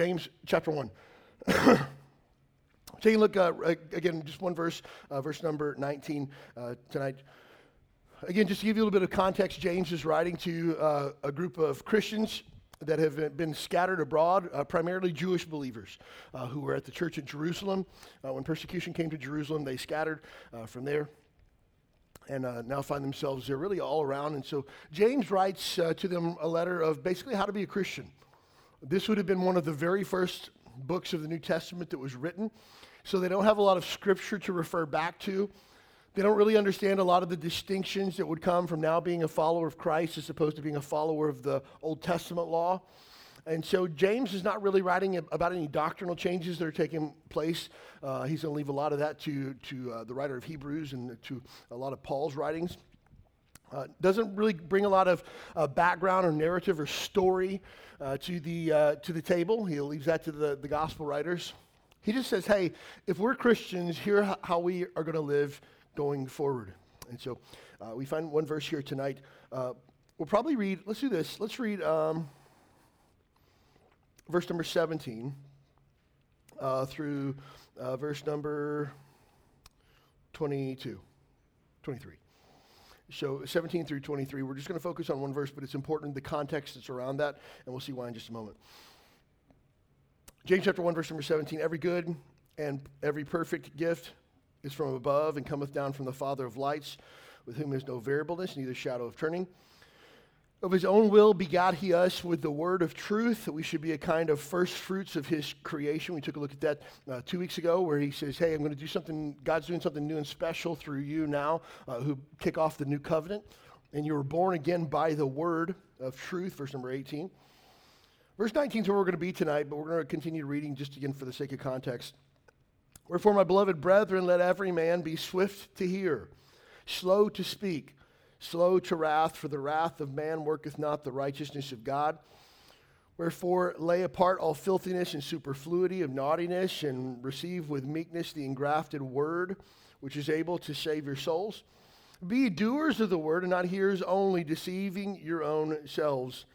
James chapter 1. Taking a look uh, again, just one verse, uh, verse number 19 uh, tonight. Again, just to give you a little bit of context, James is writing to uh, a group of Christians that have been scattered abroad, uh, primarily Jewish believers uh, who were at the church at Jerusalem. when persecution came to Jerusalem, they scattered from there and uh, now find themselves there really all around. And so James writes uh, to them a letter of basically how to be a Christian. This would have been one of the very first books of the New Testament that was written. So they don't have a lot of scripture to refer back to. They don't really understand a lot of the distinctions that would come from now being a follower of Christ as opposed to being a follower of the Old Testament law. And so James is not really writing about any doctrinal changes that are taking place. Uh, he's going to leave a lot of that to, to uh, the writer of Hebrews and to a lot of Paul's writings. Uh, doesn't really bring a lot of uh, background or narrative or story uh, to, the, uh, to the table. He leaves that to the, the gospel writers. He just says, hey, if we're Christians, here how we are going to live going forward. And so uh, we find one verse here tonight. Uh, we'll probably read, let's do this. Let's read um, verse number 17 through verse number 22, 23. So 17 through 23, we're just going to focus on one verse, but it's important the context that's around that, and we'll see why in just a moment. James chapter 1, verse number 17 Every good and every perfect gift is from above and cometh down from the Father of lights, with whom is no variableness, neither shadow of turning. Of his own will begot he us with the word of truth, that we should be a kind of first fruits of his creation. We took a look at that uh, two weeks ago, where he says, Hey, I'm going to do something, God's doing something new and special through you now, uh, who kick off the new covenant. And you were born again by the word of truth, verse number 18. Verse 19 is where we're going to be tonight, but we're going to continue reading just again for the sake of context. Wherefore, my beloved brethren, let every man be swift to hear, slow to speak slow to wrath, for the wrath of man worketh not the righteousness of God. Wherefore, lay apart all filthiness and superfluity of naughtiness, and receive with meekness the engrafted word, which is able to save your souls. Be doers of the word, and not hearers only, deceiving your own selves.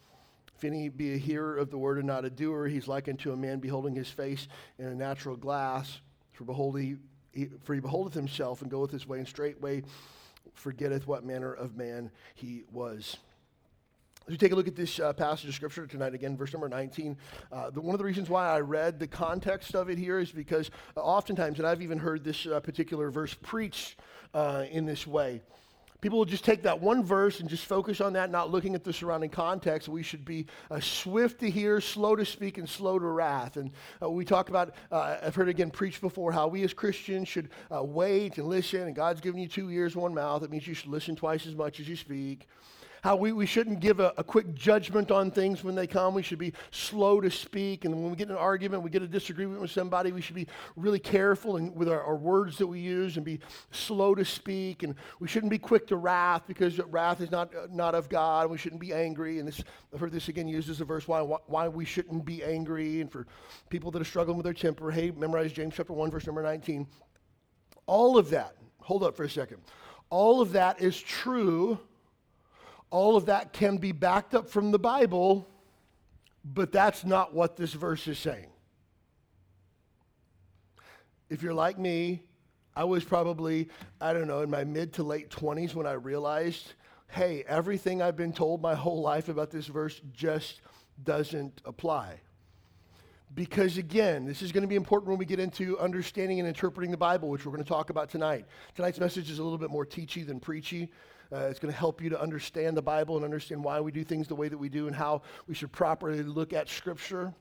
If any be a hearer of the word and not a doer, he's like unto a man beholding his face in a natural glass. For behold, he, he for he beholdeth himself and goeth his way, and straightway forgetteth what manner of man he was. As we take a look at this uh, passage of scripture tonight, again, verse number 19, uh, the, one of the reasons why I read the context of it here is because uh, oftentimes, and I've even heard this uh, particular verse preached uh, in this way, People will just take that one verse and just focus on that, not looking at the surrounding context. We should be uh, swift to hear, slow to speak, and slow to wrath. And uh, we talk about, uh, I've heard again preached before, how we as Christians should uh, wait and listen. And God's given you two ears, one mouth. It means you should listen twice as much as you speak how we, we shouldn't give a, a, quick judgment on things when they come. We should be slow to speak. And when we get an argument, we get a disagreement with somebody, we should be really careful in, with our, our words that we use and be slow to speak. And we shouldn't be quick to wrath because wrath is not, uh, not of God. We shouldn't be angry. And this, I've heard this again used as a verse why, why we shouldn't be angry. And for people that are struggling with their temper, hey, memorize James chapter 1, verse number 19. All of that, hold up for a second. All of that is true all of that can be backed up from the Bible, but that's not what this verse is saying. If you're like me, I was probably, I don't know, in my mid to late 20s when I realized, hey, everything I've been told my whole life about this verse just doesn't apply. Because again, this is going to be important when we get into understanding and interpreting the Bible, which we're going to talk about tonight. Tonight's message is a little bit more teachy than preachy. Uh, it's going to help you to understand the Bible and understand why we do things the way that we do and how we should properly look at Scripture.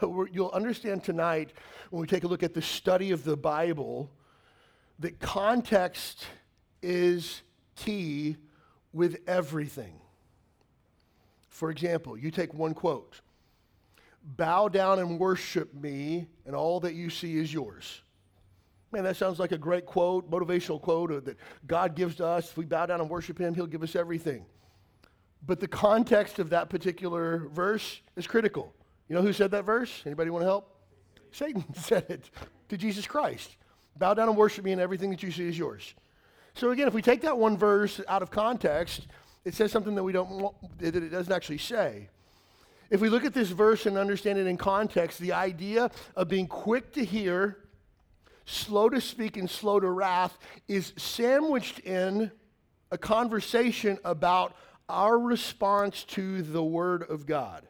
But you'll understand tonight when we take a look at the study of the Bible that context is key with everything. For example, you take one quote bow down and worship me, and all that you see is yours. Man, that sounds like a great quote, motivational quote that God gives to us. If we bow down and worship him, he'll give us everything. But the context of that particular verse is critical. You know who said that verse? Anybody want to help? Satan said it to Jesus Christ. Bow down and worship me, and everything that you see is yours. So again, if we take that one verse out of context, it says something that we don't want, that it doesn't actually say. If we look at this verse and understand it in context, the idea of being quick to hear, slow to speak, and slow to wrath is sandwiched in a conversation about our response to the Word of God.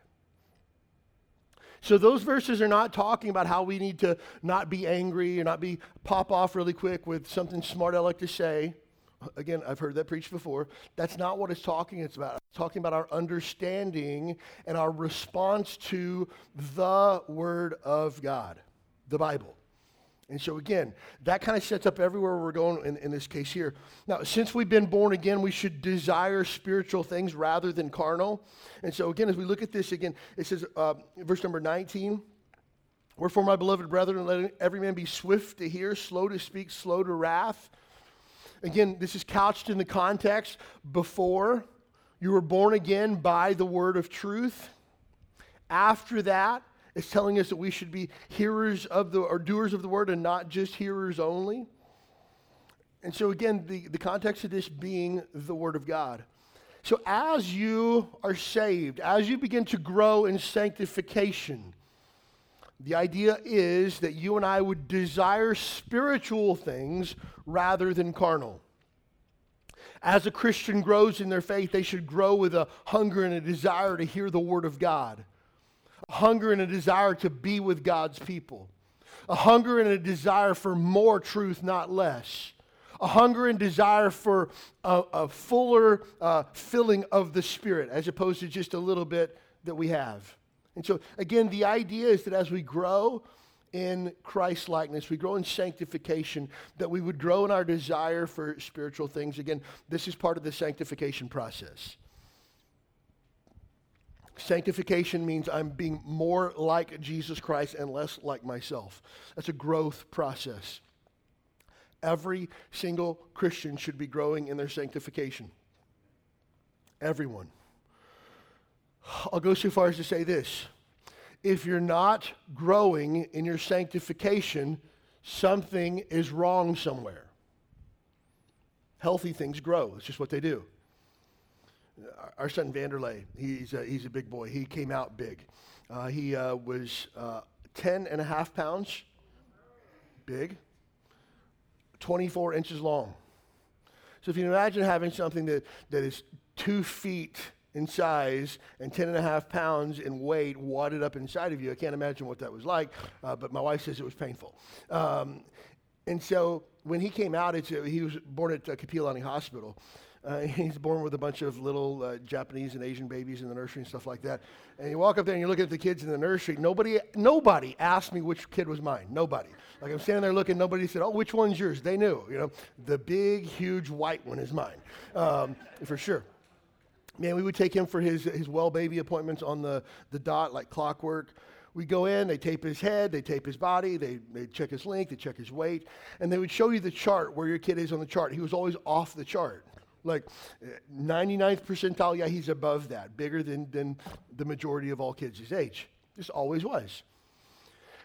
So those verses are not talking about how we need to not be angry or not be pop off really quick with something smart I like to say. Again, I've heard that preached before. That's not what it's talking it's about. It's talking about our understanding and our response to the word of God, the Bible. And so, again, that kind of sets up everywhere we're going in, in this case here. Now, since we've been born again, we should desire spiritual things rather than carnal. And so, again, as we look at this again, it says, uh, verse number 19, Wherefore, my beloved brethren, let every man be swift to hear, slow to speak, slow to wrath. Again, this is couched in the context before you were born again by the word of truth. After that, it's telling us that we should be hearers of the, or doers of the word and not just hearers only. And so, again, the, the context of this being the word of God. So, as you are saved, as you begin to grow in sanctification, the idea is that you and I would desire spiritual things rather than carnal. As a Christian grows in their faith, they should grow with a hunger and a desire to hear the Word of God a hunger and a desire to be with God's people, a hunger and a desire for more truth, not less, a hunger and desire for a, a fuller uh, filling of the Spirit as opposed to just a little bit that we have. And so, again, the idea is that as we grow, in Christ likeness, we grow in sanctification, that we would grow in our desire for spiritual things. Again, this is part of the sanctification process. Sanctification means I'm being more like Jesus Christ and less like myself. That's a growth process. Every single Christian should be growing in their sanctification. Everyone. I'll go so far as to say this if you're not growing in your sanctification, something is wrong somewhere. Healthy things grow, it's just what they do our son Vanderlei, he's a, he's a big boy. He came out big. Uh, he uh, was uh, 10 and a half pounds, big, 24 inches long. So if you imagine having something that, that is two feet in size and 10 and a half pounds in weight wadded up inside of you, I can't imagine what that was like, uh, but my wife says it was painful. Um, and so when he came out, it's, he was born at uh, Kapiolani Hospital. Uh, he's born with a bunch of little uh, Japanese and Asian babies in the nursery and stuff like that. And you walk up there and you look at the kids in the nursery. Nobody, nobody asked me which kid was mine. Nobody. Like I'm standing there looking. Nobody said, "Oh, which one's yours?" They knew. You know, the big, huge white one is mine, um, for sure. Man, we would take him for his his well baby appointments on the the dot like clockwork. We go in, they tape his head, they tape his body, they, they check his length, they check his weight, and they would show you the chart where your kid is on the chart. He was always off the chart like eh, 99th percentile, yeah, he's above that, bigger than, than the majority of all kids his age. Just always was.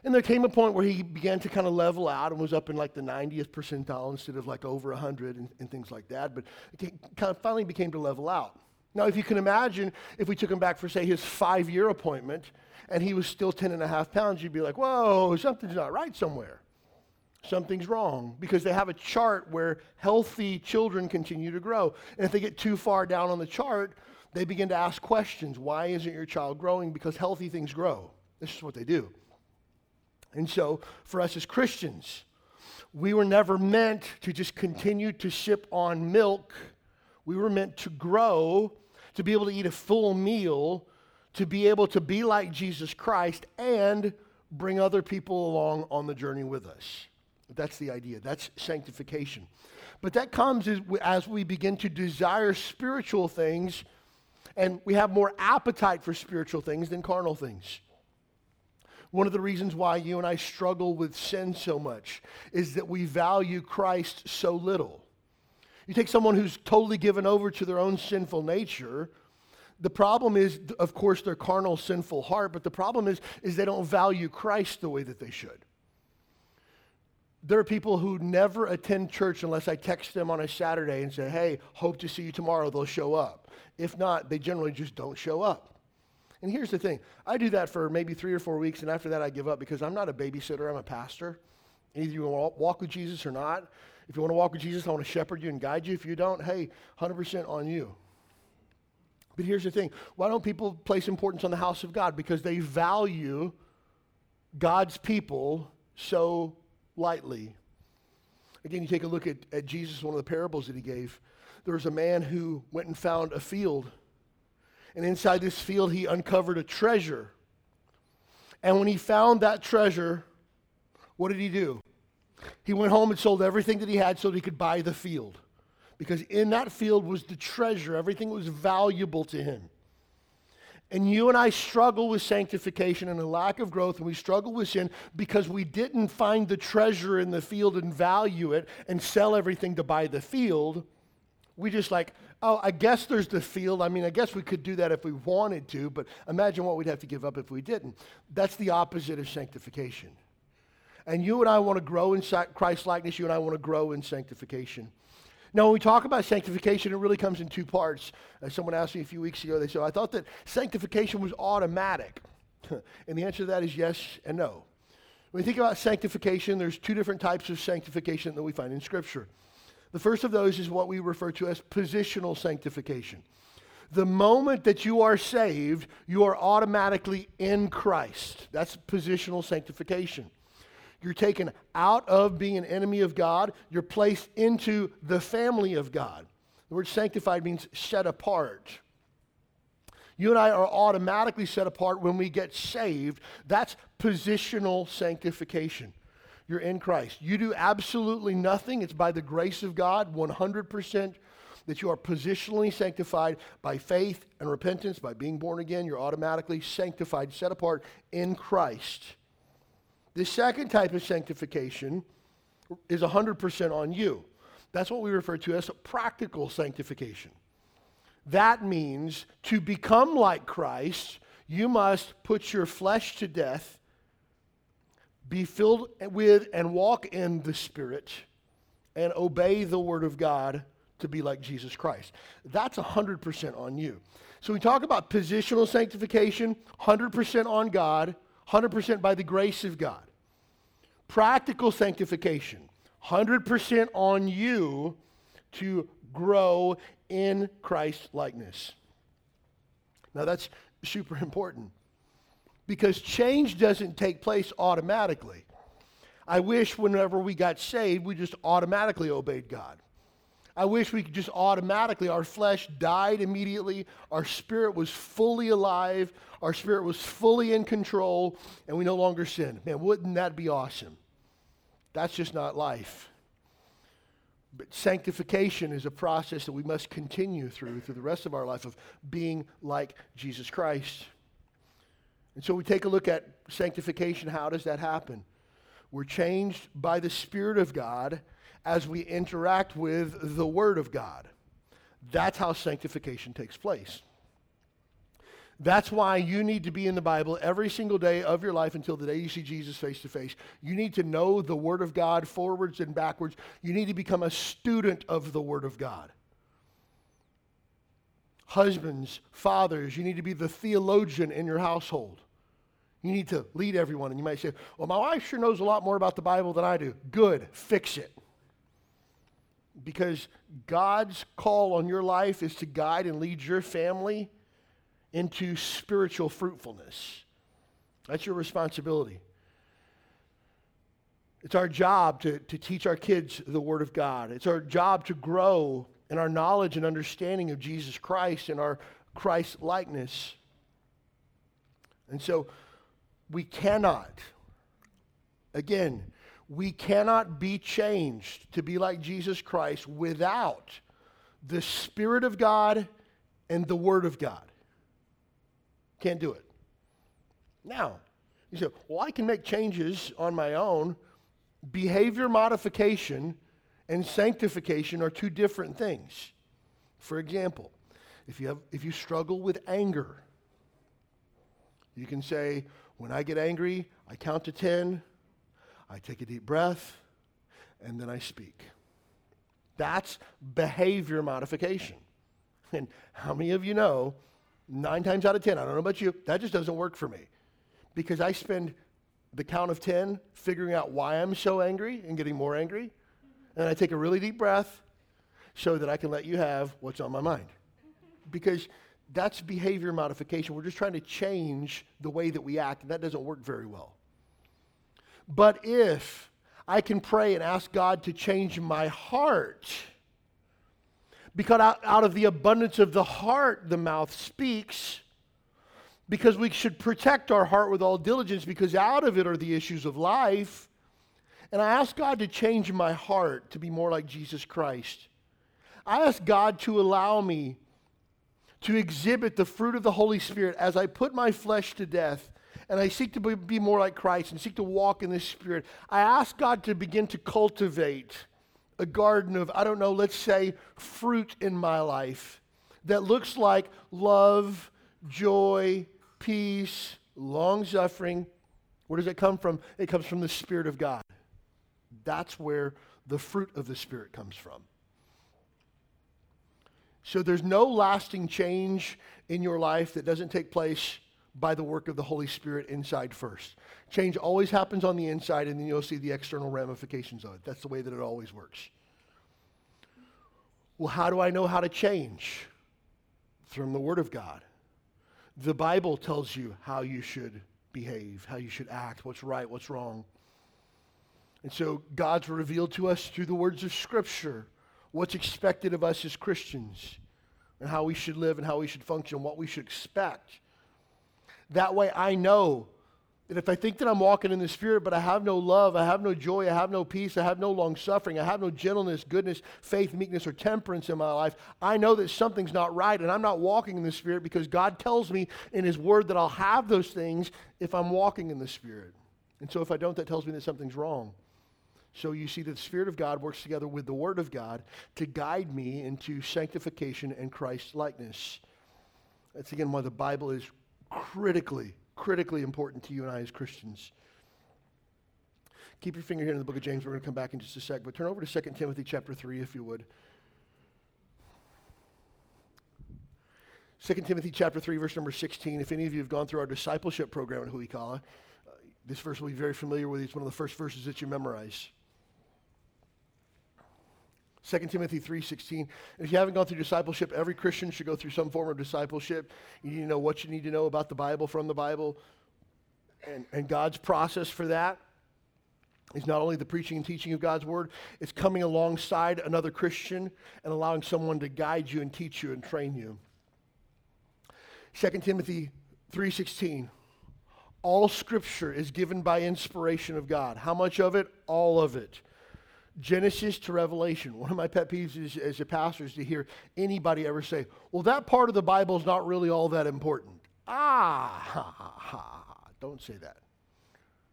And there came a point where he began to kind of level out and was up in like the 90th percentile instead of like over 100 and, and things like that. But it kind of finally became to level out. Now, if you can imagine, if we took him back for, say, his five year appointment and he was still 10 and a half pounds, you'd be like, whoa, something's not right somewhere something's wrong because they have a chart where healthy children continue to grow. And if they get too far down on the chart, they begin to ask questions. Why isn't your child growing? Because healthy things grow. This is what they do. And so, for us as Christians, we were never meant to just continue to sip on milk. We were meant to grow, to be able to eat a full meal, to be able to be like Jesus Christ, and bring other people along on the journey with us. That's the idea. That's sanctification. But that comes as, as we begin to desire spiritual things and we have more appetite for spiritual things than carnal things. One of the reasons why you and I struggle with sin so much is that we value Christ so little. You take someone who's totally given over to their own sinful nature, the problem is, of course, their carnal, sinful heart, but the problem is, is they don't value Christ the way that they should. There are people who never attend church unless I text them on a Saturday and say, hey, hope to see you tomorrow. They'll show up. If not, they generally just don't show up. And here's the thing I do that for maybe three or four weeks, and after that, I give up because I'm not a babysitter, I'm a pastor. Either you want to walk with Jesus or not. If you want to walk with Jesus, I want to shepherd you and guide you. If you don't, hey, 100% on you. But here's the thing why don't people place importance on the house of God? Because they value God's people so lightly. Again, you take a look at, at Jesus, one of the parables that he gave. There was a man who went and found a field and inside this field, he uncovered a treasure. And when he found that treasure, what did he do? He went home and sold everything that he had so that he could buy the field. Because in that field was the treasure, everything was valuable to him. And you and I struggle with sanctification and a lack of growth, and we struggle with sin because we didn't find the treasure in the field and value it and sell everything to buy the field. We just like, oh, I guess there's the field. I mean, I guess we could do that if we wanted to, but imagine what we'd have to give up if we didn't. That's the opposite of sanctification. And you and I want to grow in Christ likeness. You and I want to grow in sanctification. Now, when we talk about sanctification, it really comes in two parts. As someone asked me a few weeks ago, they said, I thought that sanctification was automatic. and the answer to that is yes and no. When we think about sanctification, there's two different types of sanctification that we find in Scripture. The first of those is what we refer to as positional sanctification. The moment that you are saved, you are automatically in Christ. That's positional sanctification. You're taken out of being an enemy of God, you're placed into the family of God. The word sanctified means set apart. You and I are automatically set apart when we get saved. That's positional sanctification you're in Christ. You do absolutely nothing. It's by the grace of God, 100% that you are positionally sanctified by faith and repentance, by being born again. You're automatically sanctified, set apart in Christ. The second type of sanctification is 100% on you. That's what we refer to as practical sanctification. That means to become like Christ, you must put your flesh to death be filled with and walk in the Spirit and obey the Word of God to be like Jesus Christ. That's 100% on you. So we talk about positional sanctification, 100% on God, 100% by the grace of God. Practical sanctification, 100% on you to grow in Christ likeness. Now that's super important because change doesn't take place automatically. I wish whenever we got saved, we just automatically obeyed God. I wish we could just automatically, our flesh died immediately, our spirit was fully alive, our spirit was fully in control, and we no longer sinned. Man, wouldn't that be awesome? That's just not life. But sanctification is a process that we must continue through through the rest of our life of being like Jesus Christ. And so we take a look at sanctification. How does that happen? We're changed by the Spirit of God as we interact with the Word of God. That's how sanctification takes place. That's why you need to be in the Bible every single day of your life until the day you see Jesus face to face. You need to know the Word of God forwards and backwards. You need to become a student of the Word of God. Husbands, fathers, you need to be the theologian in your household. You need to lead everyone. And you might say, Well, my wife sure knows a lot more about the Bible than I do. Good, fix it. Because God's call on your life is to guide and lead your family into spiritual fruitfulness. That's your responsibility. It's our job to, to teach our kids the Word of God. It's our job to grow in our knowledge and understanding of Jesus Christ and our Christ likeness. And so we cannot, again, we cannot be changed to be like Jesus Christ without the Spirit of God and the Word of God. Can't do it. Now, You say, well, I can make changes on my own. Behavior modification and sanctification are two different things. For example, if you, have, if you struggle with anger, you can say, when I get angry, I count to 10, I take a deep breath, and then I speak. That's behavior modification. And how many of you know, nine times out of 10, I don't know about you, that just doesn't work for me. Because I spend the count of 10 figuring out why I'm so angry and getting more angry. And I take a really deep breath so that I can let you have what's on my mind. Because that's behavior modification. We're just trying to change the way that we act, and that doesn't work very well. But if I can pray and ask God to change my heart, because out, of the abundance of the heart, the mouth speaks, because we should protect our heart with all diligence, because out of it are the issues of life. And I ask God to change my heart to be more like Jesus Christ. I ask God to allow me to exhibit the fruit of the Holy Spirit as I put my flesh to death and I seek to be more like Christ and seek to walk in the Spirit. I ask God to begin to cultivate a garden of, I don't know, let's say fruit in my life that looks like love, joy, peace, long suffering. Where does it come from? It comes from the Spirit of God. That's where the fruit of the Spirit comes from. So there's no lasting change in your life that doesn't take place by the work of the Holy Spirit inside first. Change always happens on the inside, and then you'll see the external ramifications of it. That's the way that it always works. Well, how do I know how to change? From the Word of God. The Bible tells you how you should behave, how you should act, what's right, what's wrong. And so God's revealed to us through the words of Scripture what's expected of us as Christians and how we should live and how we should function, what we should expect. That way I know that if I think that I'm walking in the Spirit, but I have no love, I have no joy, I have no peace, I have no long suffering, I have no gentleness, goodness, faith, meekness, or temperance in my life, I know that something's not right and I'm not walking in the Spirit because God tells me in His Word that I'll have those things if I'm walking in the Spirit. And so if I don't, that tells me that something's wrong. So you see that the Spirit of God works together with the Word of God to guide me into sanctification and Christ likeness. That's again why the Bible is critically, critically important to you and I as Christians. Keep your finger here in the book of James. We're going to come back in just a sec. But turn over to 2 Timothy chapter 3, if you would. 2 Timothy chapter 3, verse number 16. If any of you have gone through our discipleship program at Huikala, uh, this verse will be very familiar with you. It's one of the first verses that you memorize. 2 Timothy 3.16. If you haven't gone through discipleship, every Christian should go through some form of discipleship. You need to know what you need to know about the Bible from the Bible. And, and God's process for that is not only the preaching and teaching of God's word, it's coming alongside another Christian and allowing someone to guide you and teach you and train you. 2 Timothy 3.16. All scripture is given by inspiration of God. How much of it? All of it Genesis to Revelation. One of my pet peeves is, as a pastor is to hear anybody ever say, well, that part of the Bible is not really all that important. Ah, ha, ha, ha. Don't say that.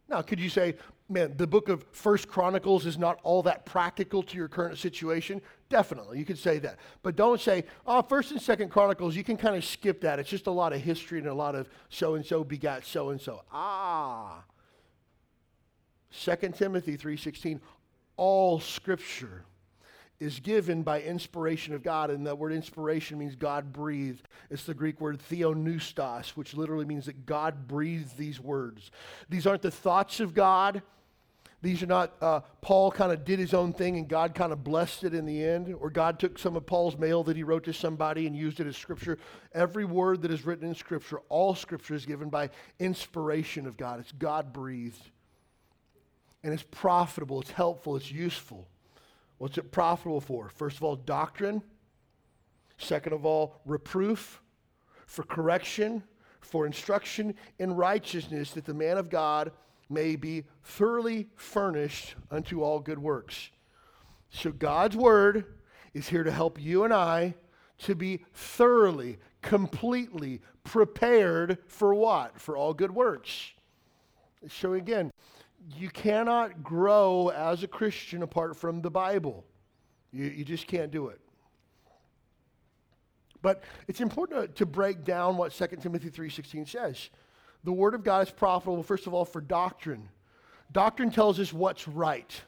Now, could you say, man, the book of First Chronicles is not all that practical to your current situation? Definitely, you could say that. But don't say, oh, First and Second Chronicles, you can kind of skip that. It's just a lot of history and a lot of so and so begat so and so. Ah. 2 Timothy 3:16 all scripture is given by inspiration of God. And that word inspiration means God breathed. It's the Greek word theopneustos, which literally means that God breathed these words. These aren't the thoughts of God. These are not, uh, Paul kind of did his own thing and God kind of blessed it in the end, or God took some of Paul's mail that he wrote to somebody and used it as scripture. Every word that is written in scripture, all scripture is given by inspiration of God. It's God breathed and it's profitable, it's helpful, it's useful. What's it profitable for? First of all, doctrine. Second of all, reproof, for correction, for instruction in righteousness, that the man of God may be thoroughly furnished unto all good works. So God's word is here to help you and I to be thoroughly, completely prepared for what? For all good works. So, again, you cannot grow as a Christian apart from the Bible. You, you just can't do it. But it's important to, to break down what 2 Timothy 3.16 says. The Word of God is profitable, first of all, for doctrine. Doctrine tells us what's right.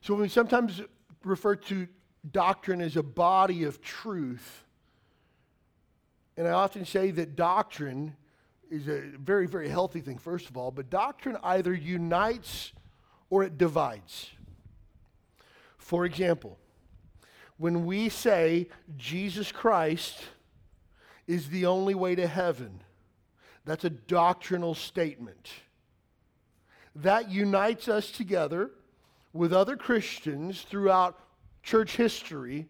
So when we sometimes refer to doctrine as a body of truth, and I often say that doctrine is a very, very healthy thing, first of all, but doctrine either unites or it divides. For example, when we say Jesus Christ is the only way to heaven, that's a doctrinal statement. That unites us together with other Christians throughout church history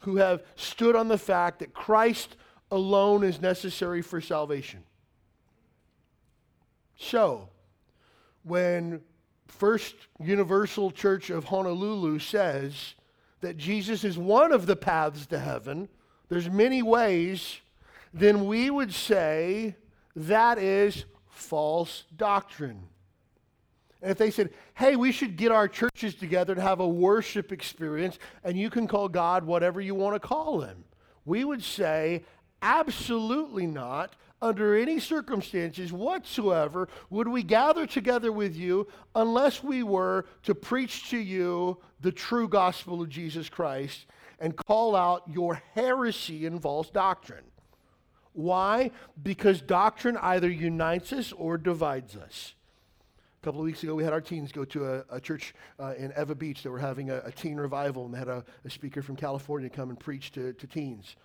who have stood on the fact that Christ alone is necessary for salvation. So, when First Universal Church of Honolulu says that Jesus is one of the paths to heaven, there's many ways, then we would say that is false doctrine. And if they said, hey, we should get our churches together and have a worship experience, and you can call God whatever you want to call him, we would say, absolutely not. Under any circumstances whatsoever would we gather together with you unless we were to preach to you the true gospel of Jesus Christ and call out your heresy and false doctrine. Why? Because doctrine either unites us or divides us. A couple of weeks ago, we had our teens go to a, a church uh, in Ewa Beach that were having a, a teen revival, and they had a, a, speaker from California come and preach to, to teens.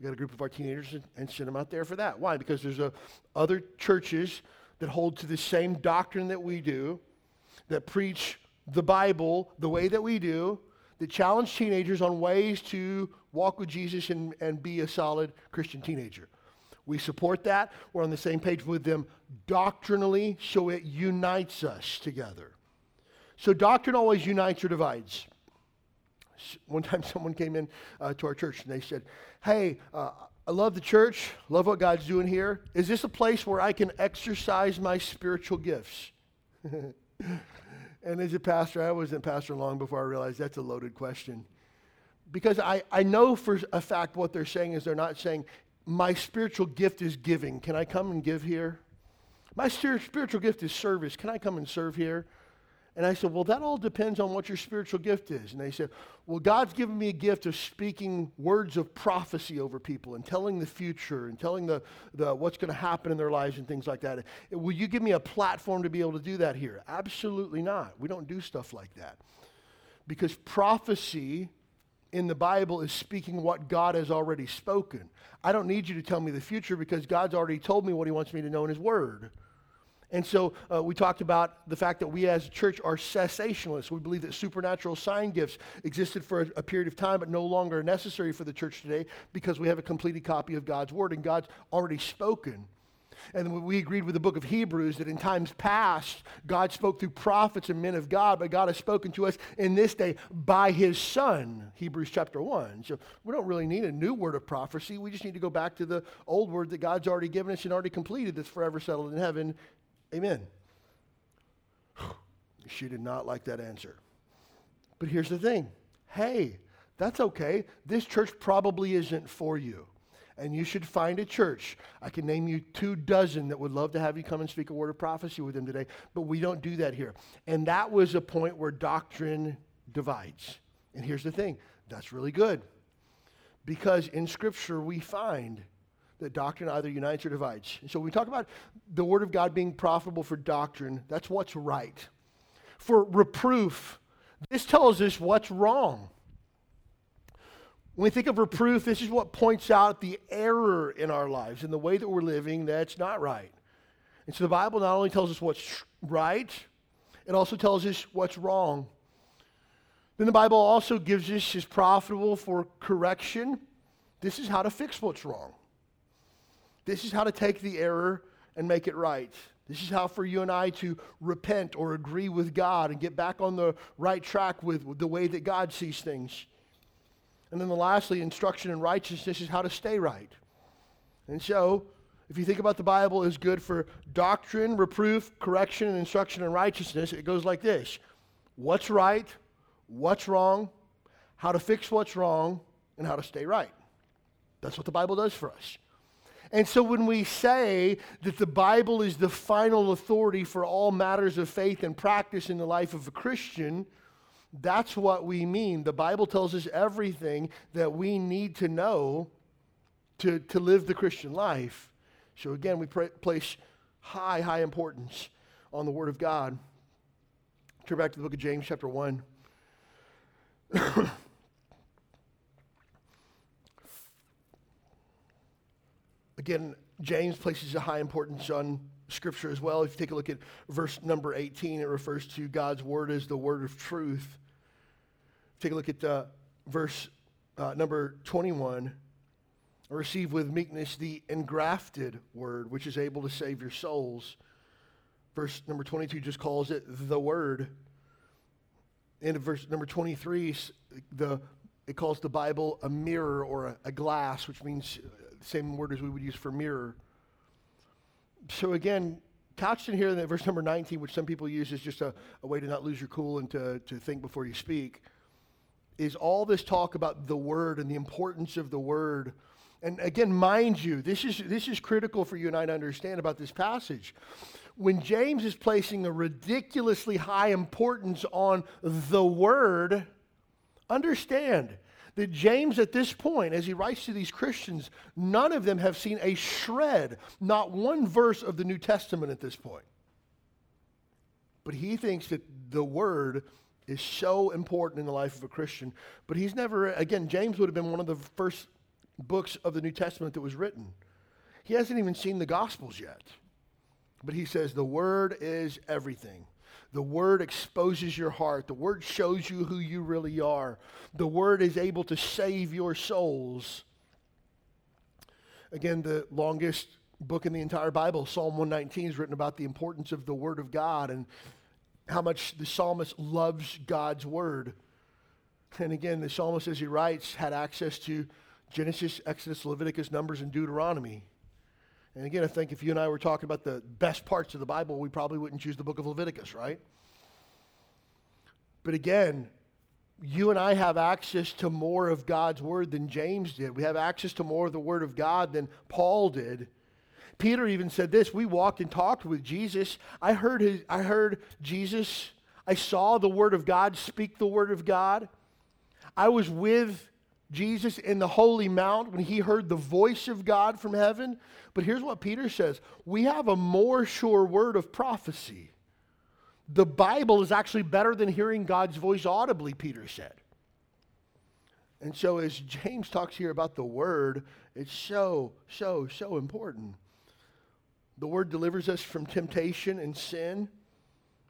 We got a group of our teenagers and, and sent them out there for that. Why? Because there's a, other churches that hold to the same doctrine that we do, that preach the Bible the way that we do, that challenge teenagers on ways to walk with Jesus and, and be a solid Christian teenager. We support that. We're on the same page with them doctrinally, so it unites us together. So doctrine always unites or divides. One time someone came in uh, to our church and they said, Hey, uh, I love the church, love what God's doing here. Is this a place where I can exercise my spiritual gifts? and as a pastor, I wasn't pastor long before I realized that's a loaded question. Because I, I know for a fact what they're saying is they're not saying, my spiritual gift is giving. Can I come and give here? My spiritual gift is service. Can I come and serve here? And I said, Well, that all depends on what your spiritual gift is. And they said, Well, God's given me a gift of speaking words of prophecy over people and telling the future and telling the, the what's going to happen in their lives and things like that. Will you give me a platform to be able to do that here? Absolutely not. We don't do stuff like that. Because prophecy in the Bible is speaking what God has already spoken. I don't need you to tell me the future because God's already told me what He wants me to know in His Word. And so uh, we talked about the fact that we as a church are cessationalists. We believe that supernatural sign gifts existed for a, a, period of time, but no longer necessary for the church today because we have a completed copy of God's Word and God's already spoken. And we agreed with the book of Hebrews that in times past, God spoke through prophets and men of God, but God has spoken to us in this day by his Son, Hebrews chapter 1. So we don't really need a new word of prophecy. We just need to go back to the old word that God's already given us and already completed that's forever settled in heaven. Amen. She did not like that answer. But here's the thing hey, that's okay. This church probably isn't for you and you should find a church. I can name you two dozen that would love to have you come and speak a word of prophecy with them today, but we don't do that here. And that was a point where doctrine divides. And here's the thing that's really good because in Scripture we find that doctrine either unites or divides. And so when we talk about the Word of God being profitable for doctrine, that's what's right. For reproof, this tells us what's wrong. When we think of reproof, this is what points out the error in our lives and the way that we're living that's not right. And so the Bible not only tells us what's right, it also tells us what's wrong. Then the Bible also gives us is profitable for correction. This is how to fix what's wrong. This is how to take the error and make it right. This is how for you and I to repent or agree with God and get back on the right track with the way that God sees things. And then the lastly, instruction in righteousness is how to stay right. And so, if you think about the Bible is good for doctrine, reproof, correction, and instruction in righteousness, it goes like this what's right, what's wrong, how to fix what's wrong, and how to stay right. That's what the Bible does for us. And so when we say that the Bible is the final authority for all matters of faith and practice in the life of a Christian, that's what we mean. The Bible tells us everything that we need to know to, to live the Christian life. So again, we place high, high importance on the Word of God. Turn back to the book of James, chapter 1. Again, James places a high importance on Scripture as well. If you take a look at verse number 18, it refers to God's Word as the Word of truth. Take a look at uh, verse uh, number 21. Receive with meekness the engrafted Word, which is able to save your souls. Verse number 22 just calls it the Word. And verse number 23, the, it calls the Bible a mirror or a, a glass, which means same word as we would use for mirror. So again, couched in here in verse number 19, which some people use as just a, a way to not lose your cool and to, to think before you speak, is all this talk about the word and the importance of the word. And again, mind you, this is, this is critical for you and I to understand about this passage. When James is placing a ridiculously high importance on the word, understand that James, at this point, as he writes to these Christians, none of them have seen a shred, not one verse of the New Testament at this point. But he thinks that the Word is so important in the life of a Christian. But he's never, again, James would have been one of the first books of the New Testament that was written. He hasn't even seen the Gospels yet. But he says the Word is everything. The Word exposes your heart. The Word shows you who you really are. The Word is able to save your souls. Again, the longest book in the entire Bible, Psalm 119, is written about the importance of the Word of God and how much the psalmist loves God's Word. And again, the psalmist, as he writes, had access to Genesis, Exodus, Leviticus, Numbers, and Deuteronomy. And again, I think if you and I were talking about the best parts of the Bible, we probably wouldn't choose the book of Leviticus, right? But again, you and I have access to more of God's word than James did. We have access to more of the word of God than Paul did. Peter even said this, we walked and talked with Jesus. I heard his, I heard Jesus. I saw the word of God speak the word of God. I was with Jesus in the holy mount when he heard the voice of God from heaven. But here's what Peter says we have a more sure word of prophecy. The Bible is actually better than hearing God's voice audibly, Peter said. And so, as James talks here about the word, it's so, so, so important. The word delivers us from temptation and sin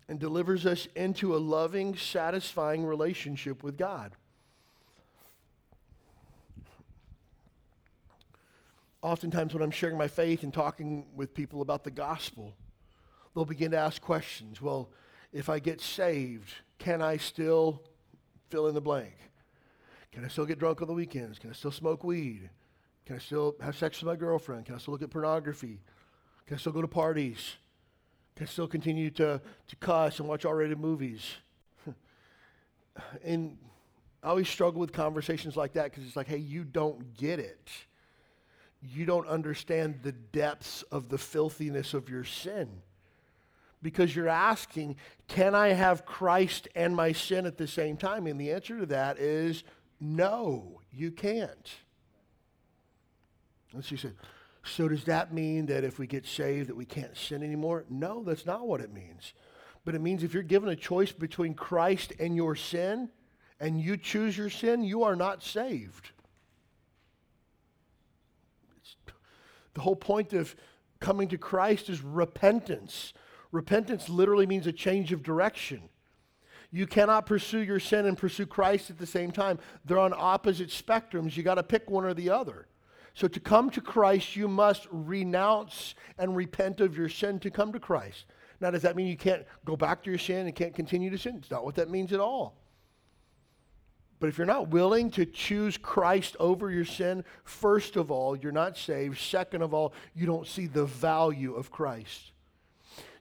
and delivers us into a loving, satisfying relationship with God. Oftentimes when I'm sharing my faith and talking with people about the gospel, they'll begin to ask questions. Well, if I get saved, can I still fill in the blank? Can I still get drunk on the weekends? Can I still smoke weed? Can I still have sex with my girlfriend? Can I still look at pornography? Can I still go to parties? Can I still continue to, to cuss and watch R rated movies? and I always struggle with conversations like that because it's like, hey, you don't get it you don't understand the depths of the filthiness of your sin. Because you're asking, can I have Christ and my sin at the same time? And the answer to that is no, you can't. And she said, so does that mean that if we get saved that we can't sin anymore? No, that's not what it means. But it means if you're given a choice between Christ and your sin, and you choose your sin, you are not saved. The whole point of coming to Christ is repentance. Repentance literally means a change of direction. You cannot pursue your sin and pursue Christ at the same time. They're on opposite spectrums. You got to pick one or the other. So to come to Christ, you must renounce and repent of your sin to come to Christ. Now, does that mean you can't go back to your sin and can't continue to sin? It's not what that means at all. But if you're not willing to choose Christ over your sin, first of all, you're not saved. Second of all, you don't see the value of Christ.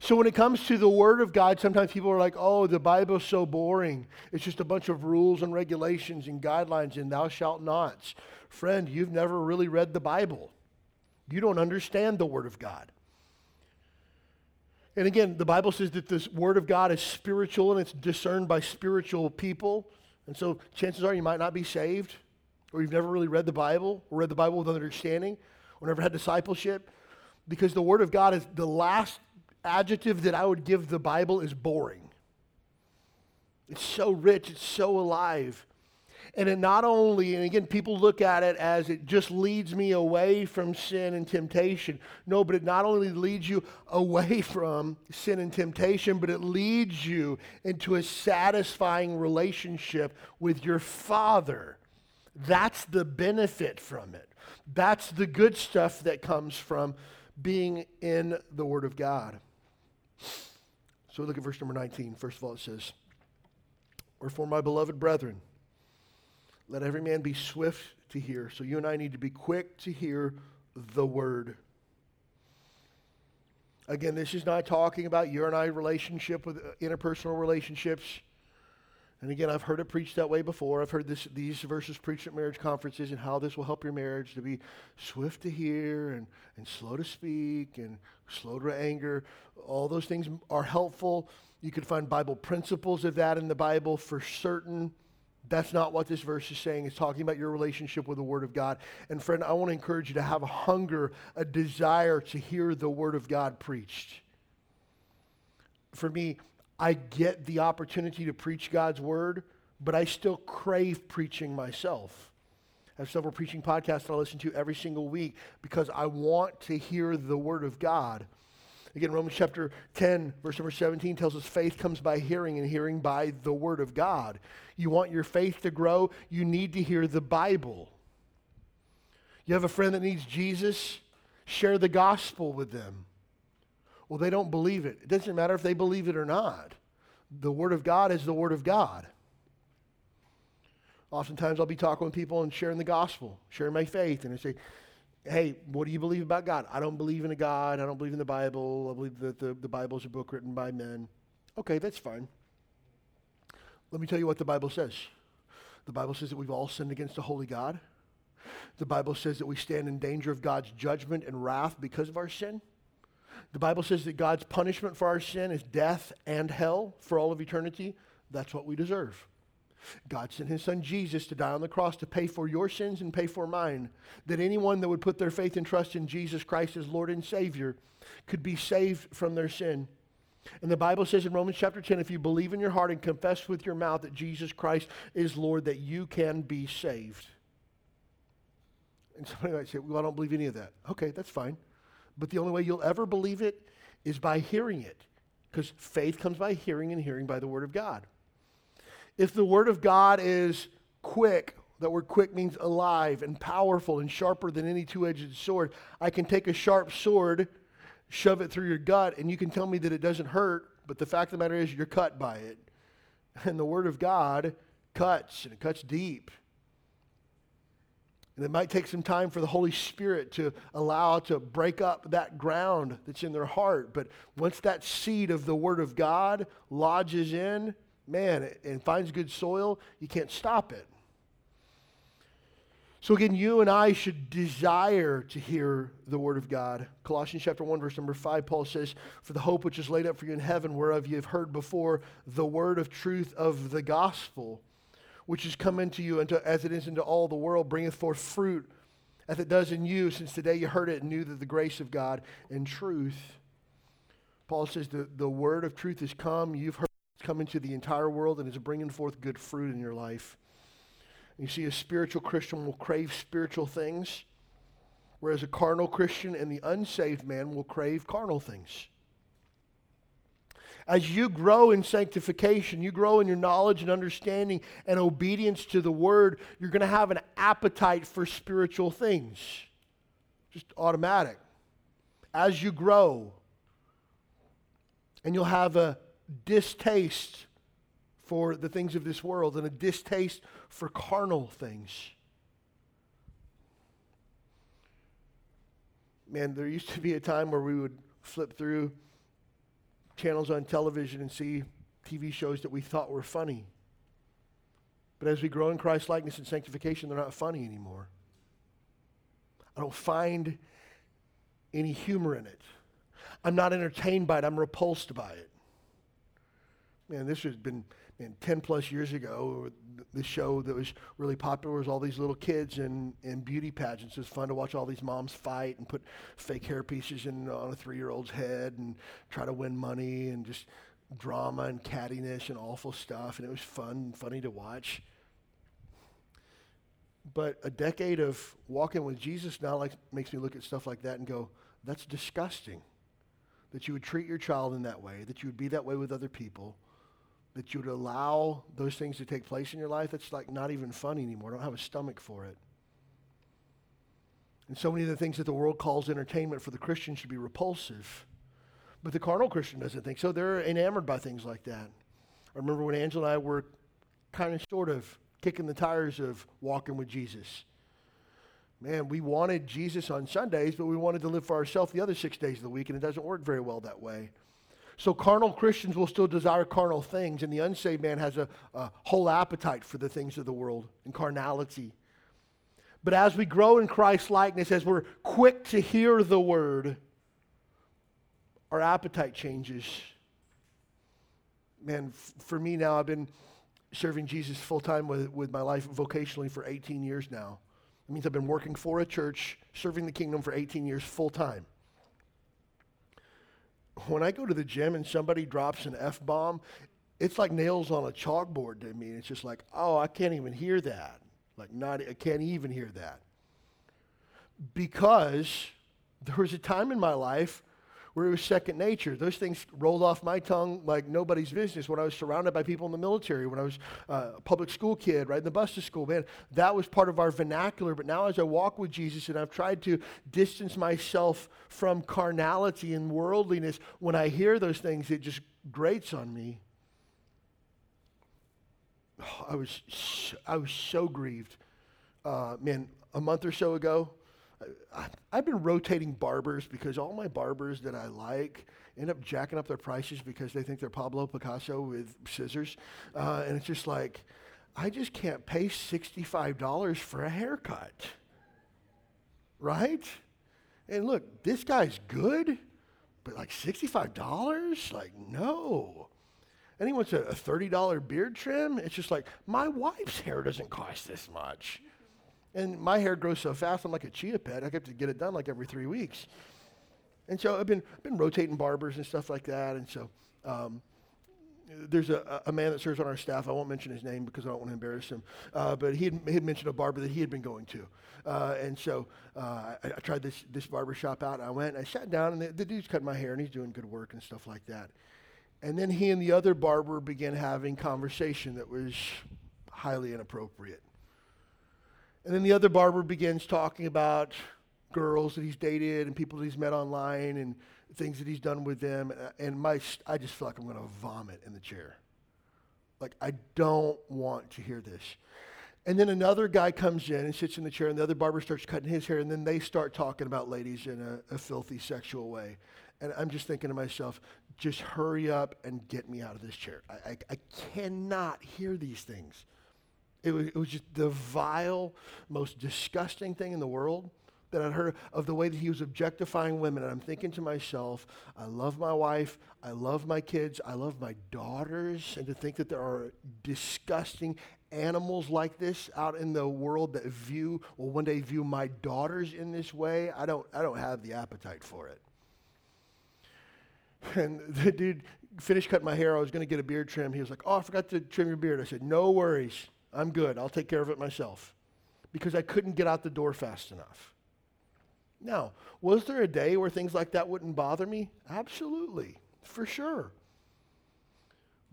So when it comes to the Word of God, sometimes people are like, oh, the Bible's so boring. It's just a bunch of rules and regulations and guidelines and thou shalt nots. Friend, you've never really read the Bible. You don't understand the Word of God. And again, the Bible says that this Word of God is spiritual and it's discerned by spiritual people. And so chances are you might not be saved, or you've never really read the Bible, or read the Bible with understanding, or never had discipleship, because the Word of God is the last adjective that I would give the Bible is boring. It's so rich, it's so alive. And it not only, and again, people look at it as it just leads me away from sin and temptation. No, but it not only leads you away from sin and temptation, but it leads you into a satisfying relationship with your Father. That's the benefit from it. That's the good stuff that comes from being in the Word of God. So look at verse number 19. First of all, it says, Wherefore, my beloved brethren, let every man be swift to hear. So you and I need to be quick to hear the word. Again, this is not talking about your and I relationship with uh, interpersonal relationships. And again, I've heard it preached that way before. I've heard this, these verses preached at marriage conferences and how this will help your marriage to be swift to hear and, and slow to speak and slow to anger. All those things are helpful. You can find Bible principles of that in the Bible for certain. That's not what this verse is saying. It's talking about your relationship with the Word of God. And friend, I want to encourage you to have a hunger, a desire to hear the Word of God preached. For me, I get the opportunity to preach God's Word, but I still crave preaching myself. I have several preaching podcasts that I listen to every single week because I want to hear the Word of God. Again, Romans chapter 10, verse number 17 tells us faith comes by hearing, and hearing by the Word of God. You want your faith to grow, you need to hear the Bible. You have a friend that needs Jesus, share the gospel with them. Well, they don't believe it. It doesn't matter if they believe it or not. The Word of God is the Word of God. Oftentimes, I'll be talking with people and sharing the gospel, sharing my faith, and I say, hey, what do you believe about God? I don't believe in a God. I don't believe in the Bible. I believe that the, the Bible is a book written by men. Okay, that's fine. Let me tell you what the Bible says. The Bible says that we've all sinned against a holy God. The Bible says that we stand in danger of God's judgment and wrath because of our sin. The Bible says that God's punishment for our sin is death and hell for all of eternity. That's what we deserve. God sent his son Jesus to die on the cross to pay for your sins and pay for mine. That anyone that would put their faith and trust in Jesus Christ as Lord and Savior could be saved from their sin. And the Bible says in Romans chapter 10 if you believe in your heart and confess with your mouth that Jesus Christ is Lord, that you can be saved. And somebody might say, Well, I don't believe any of that. Okay, that's fine. But the only way you'll ever believe it is by hearing it. Because faith comes by hearing, and hearing by the Word of God. If the Word of God is quick, that word quick means alive and powerful and sharper than any two edged sword. I can take a sharp sword shove it through your gut, and you can tell me that it doesn't hurt, but the fact of the matter is you're cut by it. And the Word of God cuts, and it cuts deep. And it might take some time for the Holy Spirit to allow to break up that ground that's in their heart. But once that seed of the Word of God lodges in, man, and finds good soil, you can't stop it. So again, you and I should desire to hear the word of God. Colossians chapter 1, verse number 5, Paul says, For the hope which is laid up for you in heaven, whereof you have heard before the word of truth of the gospel, which has come into you into, as it is into all the world, bringeth forth fruit, as it does in you, since the day you heard it and knew that the grace of God and truth. Paul says the, the word of truth has come. You've heard it's come into the entire world and is bringing forth good fruit in your life. You see, a spiritual Christian will crave spiritual things, whereas a carnal Christian and the unsaved man will crave carnal things. As you grow in sanctification, you grow in your knowledge and understanding and obedience to the word, you're going to have an appetite for spiritual things. Just automatic. As you grow, and you'll have a distaste for the things of this world and a distaste for carnal things. Man, there used to be a time where we would flip through channels on television and see TV shows that we thought were funny. But as we grow in Christ likeness and sanctification, they're not funny anymore. I don't find any humor in it. I'm not entertained by it, I'm repulsed by it. Man, this has been man, 10 plus years ago. The show that was really popular was all these little kids in, in beauty pageants. It was fun to watch all these moms fight and put fake hair pieces in, on a three year old's head and try to win money and just drama and cattiness and awful stuff. And it was fun, and funny to watch. But a decade of walking with Jesus now like, makes me look at stuff like that and go, that's disgusting. That you would treat your child in that way, that you would be that way with other people, that you would allow those things to take place in your life. It's like not even funny anymore. I don't have a stomach for it. And so many of the things that the world calls entertainment for the Christian should be repulsive. But the carnal Christian doesn't think so. They're enamored by things like that. I remember when Angela and I were kind of sort of kicking the tires of walking with Jesus. Man, we wanted Jesus on Sundays, but we wanted to live for ourselves the other six days of the week, and it doesn't work very well that way. So, carnal Christians will still desire carnal things, and the unsaved man has a, a whole appetite for the things of the world and carnality. But as we grow in Christ's likeness, as we're quick to hear the word, our appetite changes. Man, f- for me now, I've been serving Jesus full time with, with my life vocationally for 18 years now. It means I've been working for a church, serving the kingdom for 18 years full time. When I go to the gym and somebody drops an F bomb, it's like nails on a chalkboard to me. It's just like, oh, I can't even hear that. Like, not, I can't even hear that. Because there was a time in my life where it was second nature. Those things rolled off my tongue like nobody's business when I was surrounded by people in the military, when I was uh, a public school kid, right in the bus to school. Man, that was part of our vernacular. But now as I walk with Jesus and I've tried to distance myself from carnality and worldliness, when I hear those things, it just grates on me. I was, so, I was so grieved. Uh, man, a month or so ago, I, have been rotating barbers because all my barbers that I like end up jacking up their prices because they think they're Pablo Picasso with scissors. Uh, and it's just like, I just can't pay $65 for a haircut. Right? And look, this guy's good, but like $65? Like, no. And he wants a, a $30 beard trim. It's just like, my wife's hair doesn't cost this much. And my hair grows so fast, I'm like a chia pet. I have to get it done like every three weeks. And so I've been, been rotating barbers and stuff like that. And so um, there's a, a man that serves on our staff. I won't mention his name because I don't want to embarrass him. Uh, but he had, he had, mentioned a barber that he had been going to. Uh, and so uh, I, I, tried this, this barber shop out. I went and I sat down, and the, the dude's cutting my hair, and he's doing good work and stuff like that. And then he and the other barber began having conversation that was highly inappropriate. And then the other barber begins talking about girls that he's dated and people that he's met online and things that he's done with them. And my, I just feel like I'm going to vomit in the chair. Like, I don't want to hear this. And then another guy comes in and sits in the chair, and the other barber starts cutting his hair, and then they start talking about ladies in a, a filthy sexual way. And I'm just thinking to myself, just hurry up and get me out of this chair. I, I, I cannot hear these things. It was, it was just the vile, most disgusting thing in the world that I'd heard of the way that he was objectifying women. And I'm thinking to myself, I love my wife, I love my kids, I love my daughters. And to think that there are disgusting animals like this out in the world that view, will one day view my daughters in this way, I don't, I don't have the appetite for it. And the dude finished cutting my hair. I was going to get a beard trim. He was like, Oh, I forgot to trim your beard. I said, No worries. I'm good. I'll take care of it myself. Because I couldn't get out the door fast enough. Now, was there a day where things like that wouldn't bother me? Absolutely, for sure.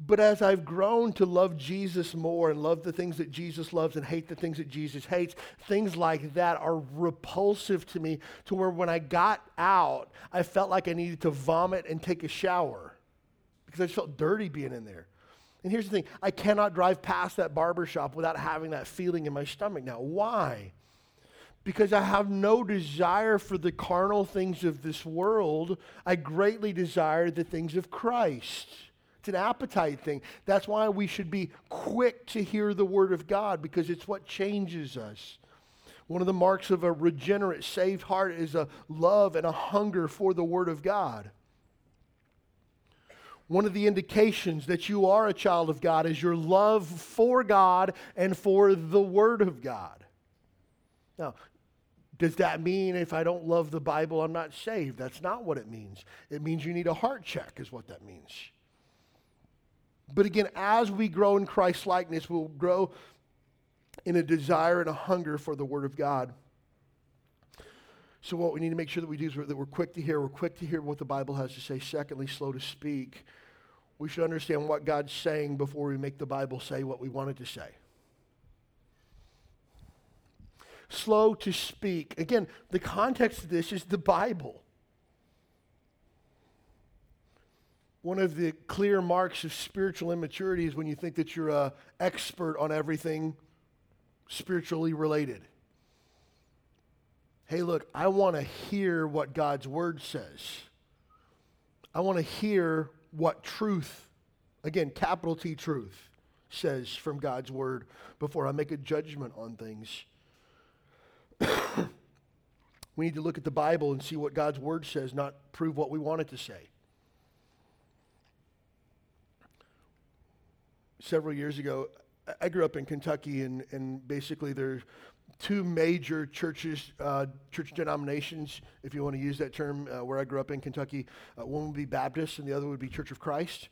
But as I've grown to love Jesus more and love the things that Jesus loves and hate the things that Jesus hates, things like that are repulsive to me to where when I got out, I felt like I needed to vomit and take a shower because I just felt dirty being in there. And here's the thing I cannot drive past that barber shop without having that feeling in my stomach now. Why? Because I have no desire for the carnal things of this world. I greatly desire the things of Christ. It's an appetite thing. That's why we should be quick to hear the word of God because it's what changes us. One of the marks of a regenerate, saved heart is a love and a hunger for the word of God. One of the indications that you are a child of God is your love for God and for the Word of God. Now, does that mean if I don't love the Bible, I'm not saved? That's not what it means. It means you need a heart check, is what that means. But again, as we grow in Christ's likeness, we'll grow in a desire and a hunger for the Word of God. So, what we need to make sure that we do is that we're quick to hear. We're quick to hear what the Bible has to say. Secondly, slow to speak. We should understand what God's saying before we make the Bible say what we want it to say. Slow to speak. Again, the context of this is the Bible. One of the clear marks of spiritual immaturity is when you think that you're an expert on everything spiritually related. Hey, look, I want to hear what God's word says. I want to hear what truth, again, capital T truth, says from God's word before I make a judgment on things. we need to look at the Bible and see what God's word says, not prove what we want it to say. Several years ago, I grew up in Kentucky, and, and basically there's two major churches, uh, church denominations, if you want to use that term, uh, where I grew up in Kentucky. Uh, one would be Baptist, and the other would be Church of Christ.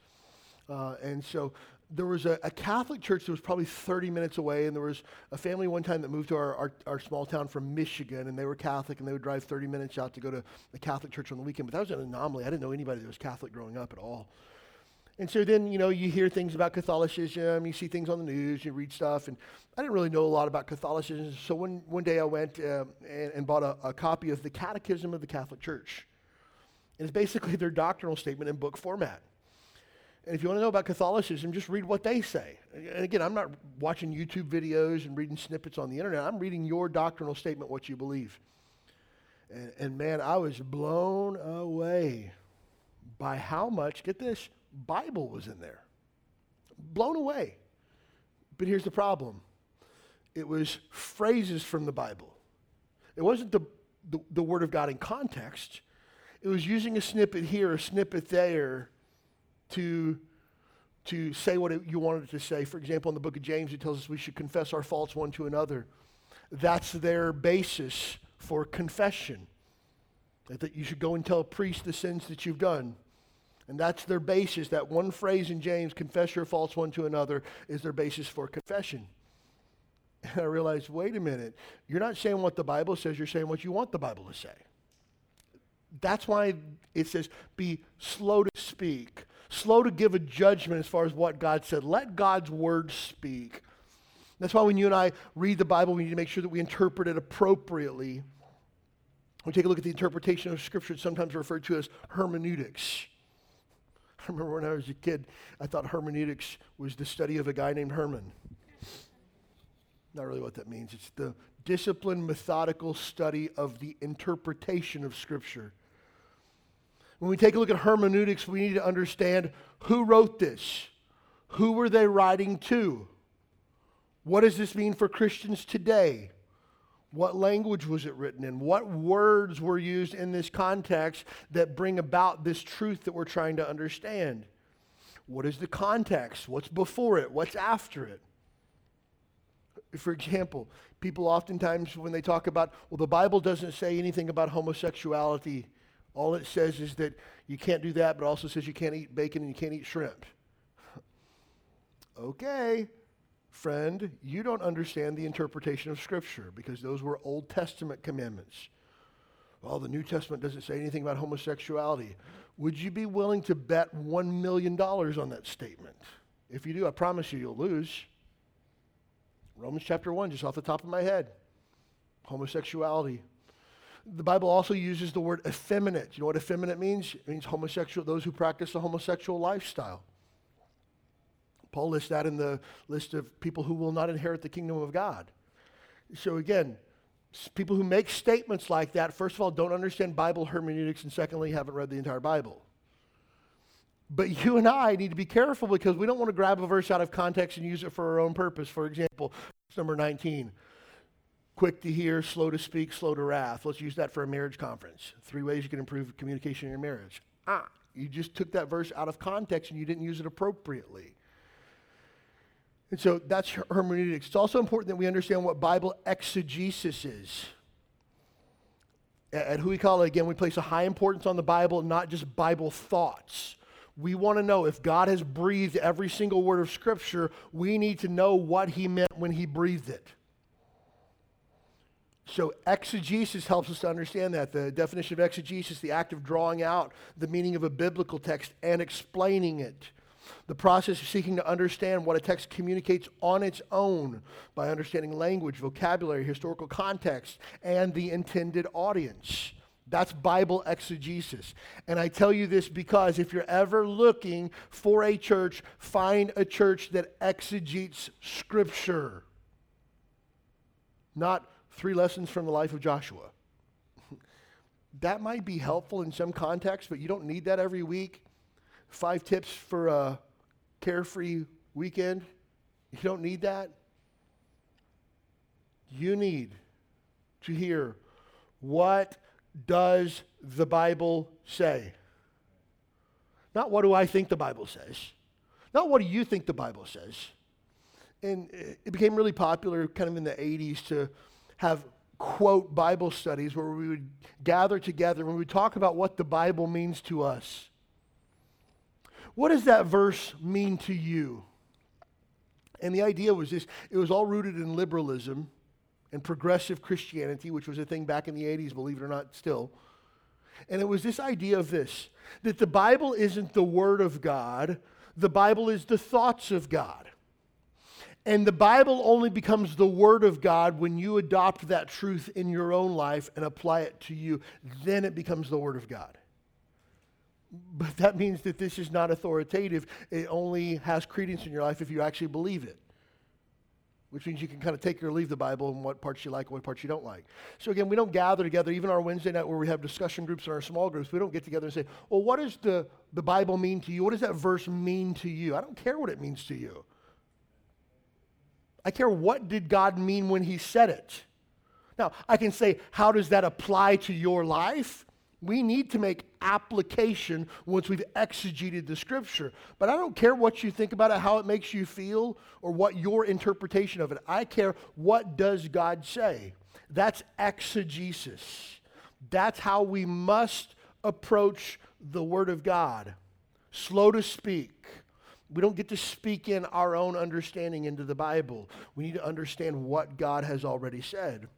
Uh, and so there was a, a, Catholic church that was probably 30 minutes away, and there was a family one time that moved to our, our, our, small town from Michigan, and they were Catholic, and they would drive 30 minutes out to go to the Catholic church on the weekend. But that was an anomaly. I didn't know anybody that was Catholic growing up at all. And so then, you know, you hear things about Catholicism, you see things on the news, you read stuff, and I didn't really know a lot about Catholicism. So one, one day I went uh, and, and, bought a, a, copy of the Catechism of the Catholic Church. And it's basically their doctrinal statement in book format. And if you want to know about Catholicism, just read what they say. And again, I'm not watching YouTube videos and reading snippets on the internet. I'm reading your doctrinal statement, what you believe. And, and man, I was blown away by how much, get this, Bible was in there. Blown away. But here's the problem it was phrases from the Bible. It wasn't the, the, the, Word of God in context, it was using a snippet here, a snippet there to, to say what it, you wanted to say. For example, in the book of James, it tells us we should confess our faults one to another. That's their basis for confession. That you should go and tell a priest the sins that you've done. And that's their basis. That one phrase in James, confess your faults one to another, is their basis for confession. And I realized, wait a minute, you're not saying what the Bible says, you're saying what you want the Bible to say. That's why it says, be slow to speak, slow to give a judgment as far as what God said. Let God's word speak. That's why when you and I read the Bible, we need to make sure that we interpret it appropriately. We take a look at the interpretation of Scripture, sometimes referred to as hermeneutics. I remember when I was a kid, I thought hermeneutics was the study of a guy named Herman. Not really what that means. It's the disciplined, methodical study of the interpretation of Scripture. When we take a look at hermeneutics, we need to understand who wrote this, who were they writing to, what does this mean for Christians today? What language was it written in? What words were used in this context that bring about this truth that we're trying to understand? What is the context? What's before it? What's after it? For example, people oftentimes, when they talk about, well, the Bible doesn't say anything about homosexuality. All it says is that you can't do that, but also says you can't eat bacon and you can't eat shrimp. okay, friend, you don't understand the interpretation of Scripture because those were Old Testament commandments. Well, the New Testament doesn't say anything about homosexuality. Would you be willing to bet $1 million on that statement? If you do, I promise you, you'll lose. Romans chapter 1, just off the top of my head. Homosexuality. The Bible also uses the word effeminate. You know what effeminate means? It means homosexual, those who practice a homosexual lifestyle. Paul lists that in the list of people who will not inherit the kingdom of God. So again, people who make statements like that, first of all, don't understand Bible hermeneutics, and secondly, haven't read the entire Bible. But you and I need to be careful because we don't want to grab a verse out of context and use it for our own purpose. For example, verse number 19 quick to hear, slow to speak, slow to wrath. Let's use that for a marriage conference. Three ways you can improve communication in your marriage. Ah, you just took that verse out of context and you didn't use it appropriately. And so that's hermeneutics. It's also important that we understand what Bible exegesis is. At Hui Kala, again, we place a high importance on the Bible, not just Bible thoughts. We want to know if God has breathed every single word of Scripture, we need to know what He meant when He breathed it. So, exegesis helps us to understand that. The definition of exegesis, the act of drawing out the meaning of a biblical text and explaining it. The process of seeking to understand what a text communicates on its own by understanding language, vocabulary, historical context, and the intended audience. That's Bible exegesis. And I tell you this because if you're ever looking for a church, find a church that exegetes Scripture. Not three lessons from the life of Joshua. that might be helpful in some context, but you don't need that every week. Five tips for a carefree weekend. You don't need that. You need to hear what does the Bible say? Not what do I think the Bible says. Not what do you think the Bible says. And it became really popular kind of in the 80s to have quote Bible studies where we would gather together and we would talk about what the Bible means to us. What does that verse mean to you? And the idea was this it was all rooted in liberalism and progressive Christianity, which was a thing back in the 80s, believe it or not, still. And it was this idea of this that the Bible isn't the Word of God, the Bible is the thoughts of God. And the Bible only becomes the Word of God when you adopt that truth in your own life and apply it to you. Then it becomes the Word of God. But that means that this is not authoritative. It only has credence in your life if you actually believe it. Which means you can kind of take or leave the Bible and what parts you like and what parts you don't like. So again, we don't gather together, even our Wednesday night where we have discussion groups and our small groups, we don't get together and say, well, what does the, the Bible mean to you? What does that verse mean to you? I don't care what it means to you. I care what did God mean when he said it. Now, I can say, how does that apply to your life? We need to make application once we've exegeted the scripture. But I don't care what you think about it, how it makes you feel, or what your interpretation of it. I care what does God say. That's exegesis. That's how we must approach the Word of God. Slow to speak, we don't get to speak in our own understanding into the Bible. We need to understand what God has already said.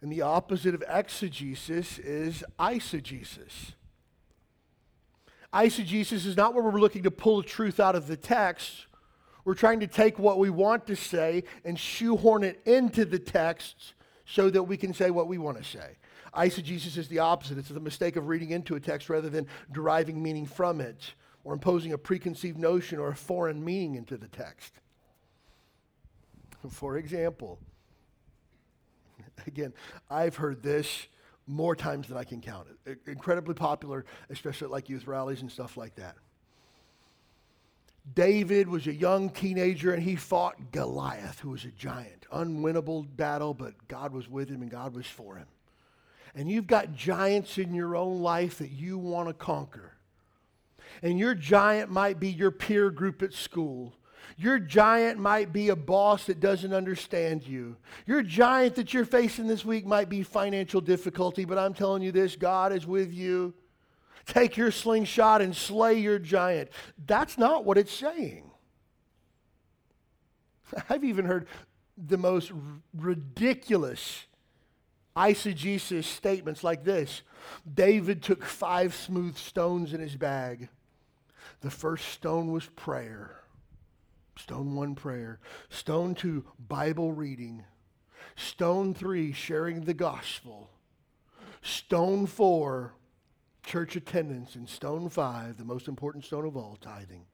And the opposite of exegesis is eisegesis. Eisegesis is not where we're looking to pull the truth out of the text. We're trying to take what we want to say and shoehorn it into the text so that we can say what we want to say. Eisegesis is the opposite. It's the mistake of reading into a text rather than deriving meaning from it or imposing a preconceived notion or a foreign meaning into the text. For example, again, I've heard this more times than I can count. It, incredibly popular, especially at like youth rallies and stuff like that. David was a young teenager and he fought Goliath, who was a giant. Unwinnable battle, but God was with him and God was for him. And you've got giants in your own life that you want to conquer. And your giant might be your peer group at school. Your giant might be a boss that doesn't understand you. Your giant that you're facing this week might be financial difficulty, but I'm telling you this God is with you. Take your slingshot and slay your giant. That's not what it's saying. I've even heard the most r- ridiculous eisegesis statements like this David took five smooth stones in his bag. The first stone was prayer. Stone one, prayer. Stone two, Bible reading. Stone three, sharing the gospel. Stone four, church attendance. And stone five, the most important stone of all, tithing.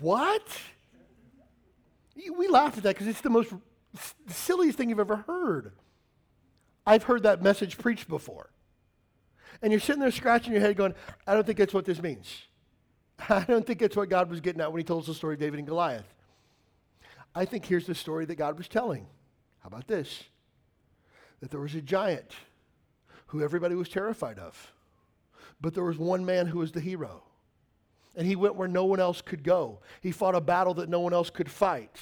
what? We laugh at that because it's the most silliest thing you've ever heard. I've heard that message preached before. And you're sitting there scratching your head going, I don't think that's what this means. I don't think that's what God was getting at when he told us the story of David and Goliath. I think here's the story that God was telling. How about this? That there was a giant who everybody was terrified of, but there was one man who was the hero. And he went where no one else could go. He fought a battle that no one else could fight.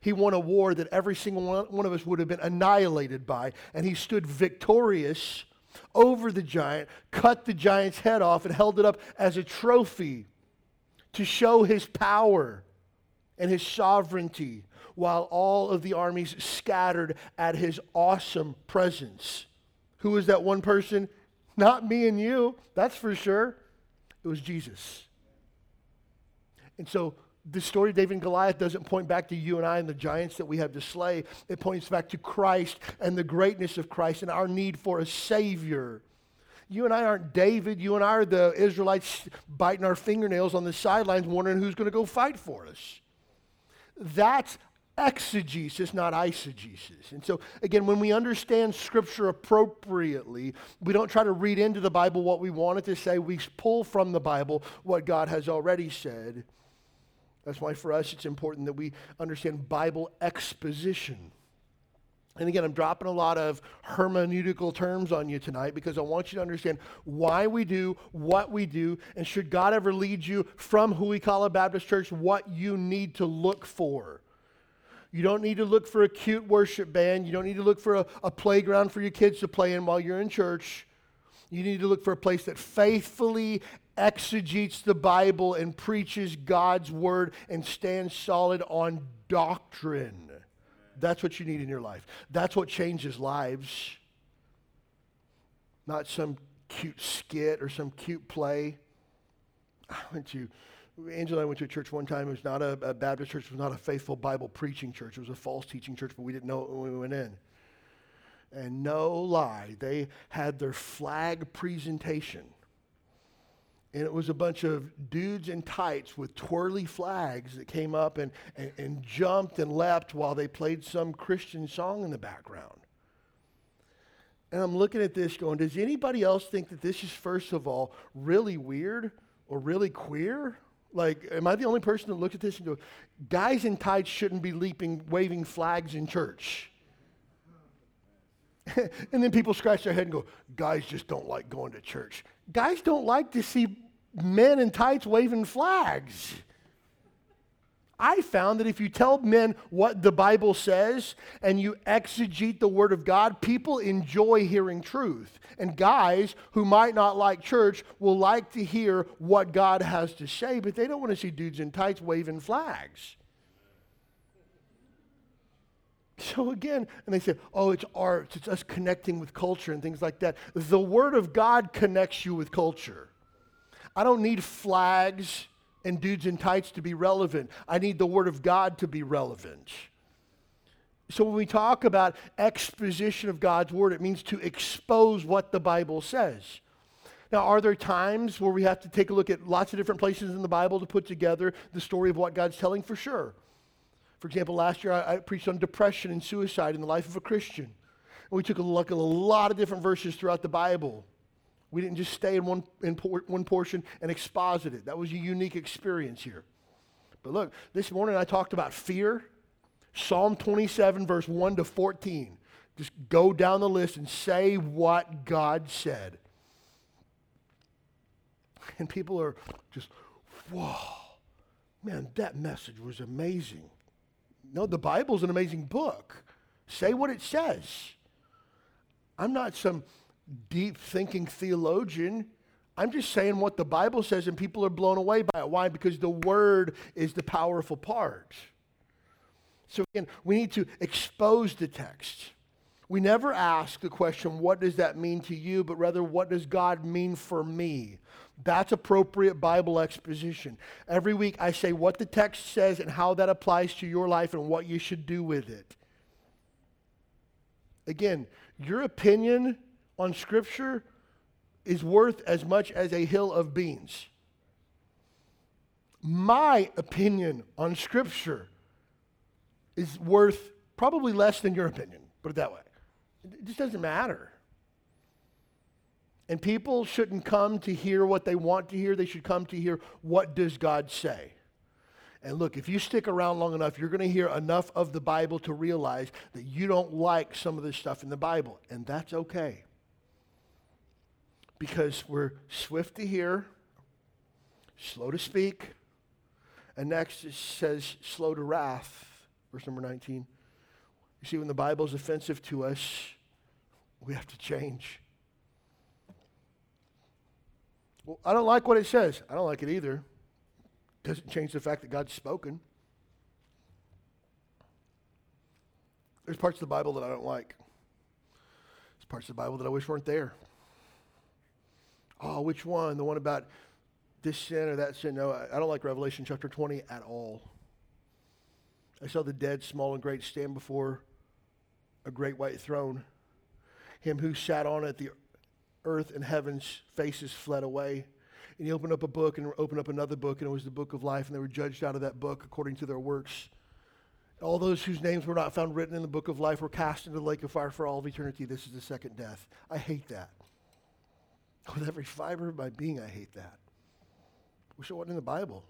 He won a war that every single one of us would have been annihilated by. And he stood victorious over the giant, cut the giant's head off, and held it up as a trophy to show his power and his sovereignty while all of the armies scattered at his awesome presence. Who was that one person? Not me and you, that's for sure. It was Jesus. And so the story of David and Goliath doesn't point back to you and I and the giants that we have to slay. It points back to Christ and the greatness of Christ and our need for a Savior. You and I aren't David. You and I are the Israelites biting our fingernails on the sidelines, wondering who's going to go fight for us. That's exegesis, not eisegesis. And so, again, when we understand Scripture appropriately, we don't try to read into the Bible what we want it to say. We pull from the Bible what God has already said. That's why for us it's important that we understand Bible exposition. And again, I'm dropping a lot of hermeneutical terms on you tonight because I want you to understand why we do what we do, and should God ever lead you from who we call a Baptist church, what you need to look for. You don't need to look for a cute worship band. You don't need to look for a, a playground for your kids to play in while you're in church. You need to look for a place that faithfully exegetes the Bible and preaches God's word and stands solid on doctrine. That's what you need in your life. That's what changes lives. Not some cute skit or some cute play. I went to, Angela and I went to a church one time. It was not a, a Baptist church. It was not a faithful Bible preaching church. It was a false teaching church, but we didn't know it when we went in. And no lie, they had their flag presentation and it was a bunch of dudes in tights with twirly flags that came up and, and, and, jumped and leapt while they played some Christian song in the background. And I'm looking at this going, does anybody else think that this is, first of all, really weird or really queer? Like, am I the only person that looks at this and goes, guys in tights shouldn't be leaping, waving flags in church? and then people scratch their head and go, guys just don't like going to church. Guys don't like to see men in tights waving flags. I found that if you tell men what the Bible says and you exegete the Word of God, people enjoy hearing truth. And guys who might not like church will like to hear what God has to say, but they don't want to see dudes in tights waving flags. So again, and they say, oh, it's art, it's us connecting with culture and things like that. The Word of God connects you with culture. I don't need flags and dudes in tights to be relevant. I need the Word of God to be relevant. So when we talk about exposition of God's Word, it means to expose what the Bible says. Now, are there times where we have to take a look at lots of different places in the Bible to put together the story of what God's telling? For sure. For example, last year I, I preached on depression and suicide in the life of a Christian. And we took a look at a lot of different verses throughout the Bible we didn't just stay in one, in por- one portion and exposit it. That was a unique experience here. But look, this morning I talked about fear. Psalm 27, verse 1 to 14. Just go down the list and say what God said. And people are just, whoa, man, that message was amazing. No, the Bible's an amazing book. Say what it says. I'm not some deep thinking theologian. I'm just saying what the Bible says, and people are blown away by it. Why? Because the Word is the powerful part. So, again, we need to expose the text. We never ask the question, what does that mean to you? But rather, what does God mean for me? That's appropriate Bible exposition. Every week, I say what the text says and how that applies to your life and what you should do with it. Again, your opinion on Scripture is worth as much as a hill of beans. my opinion on Scripture is worth probably less than your opinion, put it that way. It just doesn't matter. And people shouldn't come to hear what they want to hear. They should come to hear what does God say. And look, if you stick around long enough, you're going to hear enough of the Bible to realize that you don't like some of this stuff in the Bible. And that's okay. Because we're swift to hear, slow to speak, and next it says slow to wrath, verse number 19. You see, when the Bible is offensive to us, we have to change. Well, I don't like what it says. I don't like it either. Doesn't change the fact that God's spoken. There's parts of the Bible that I don't like. There's parts of the Bible that I wish weren't there. Oh, which one? The one about this sin or that sin? No, I don't like Revelation chapter 20 at all. I saw the dead, small and great, stand before a great white throne. Him who sat on it, the earth and heaven's faces fled away and he opened up a book and opened up another book, and it was the book of life, and they were judged out of that book according to their works. All those whose names were not found written in the book of life were cast into the lake of fire for all of eternity. This is the second death. I hate that. With every fiber of my being, I hate that. Wish it wasn't in the Bible.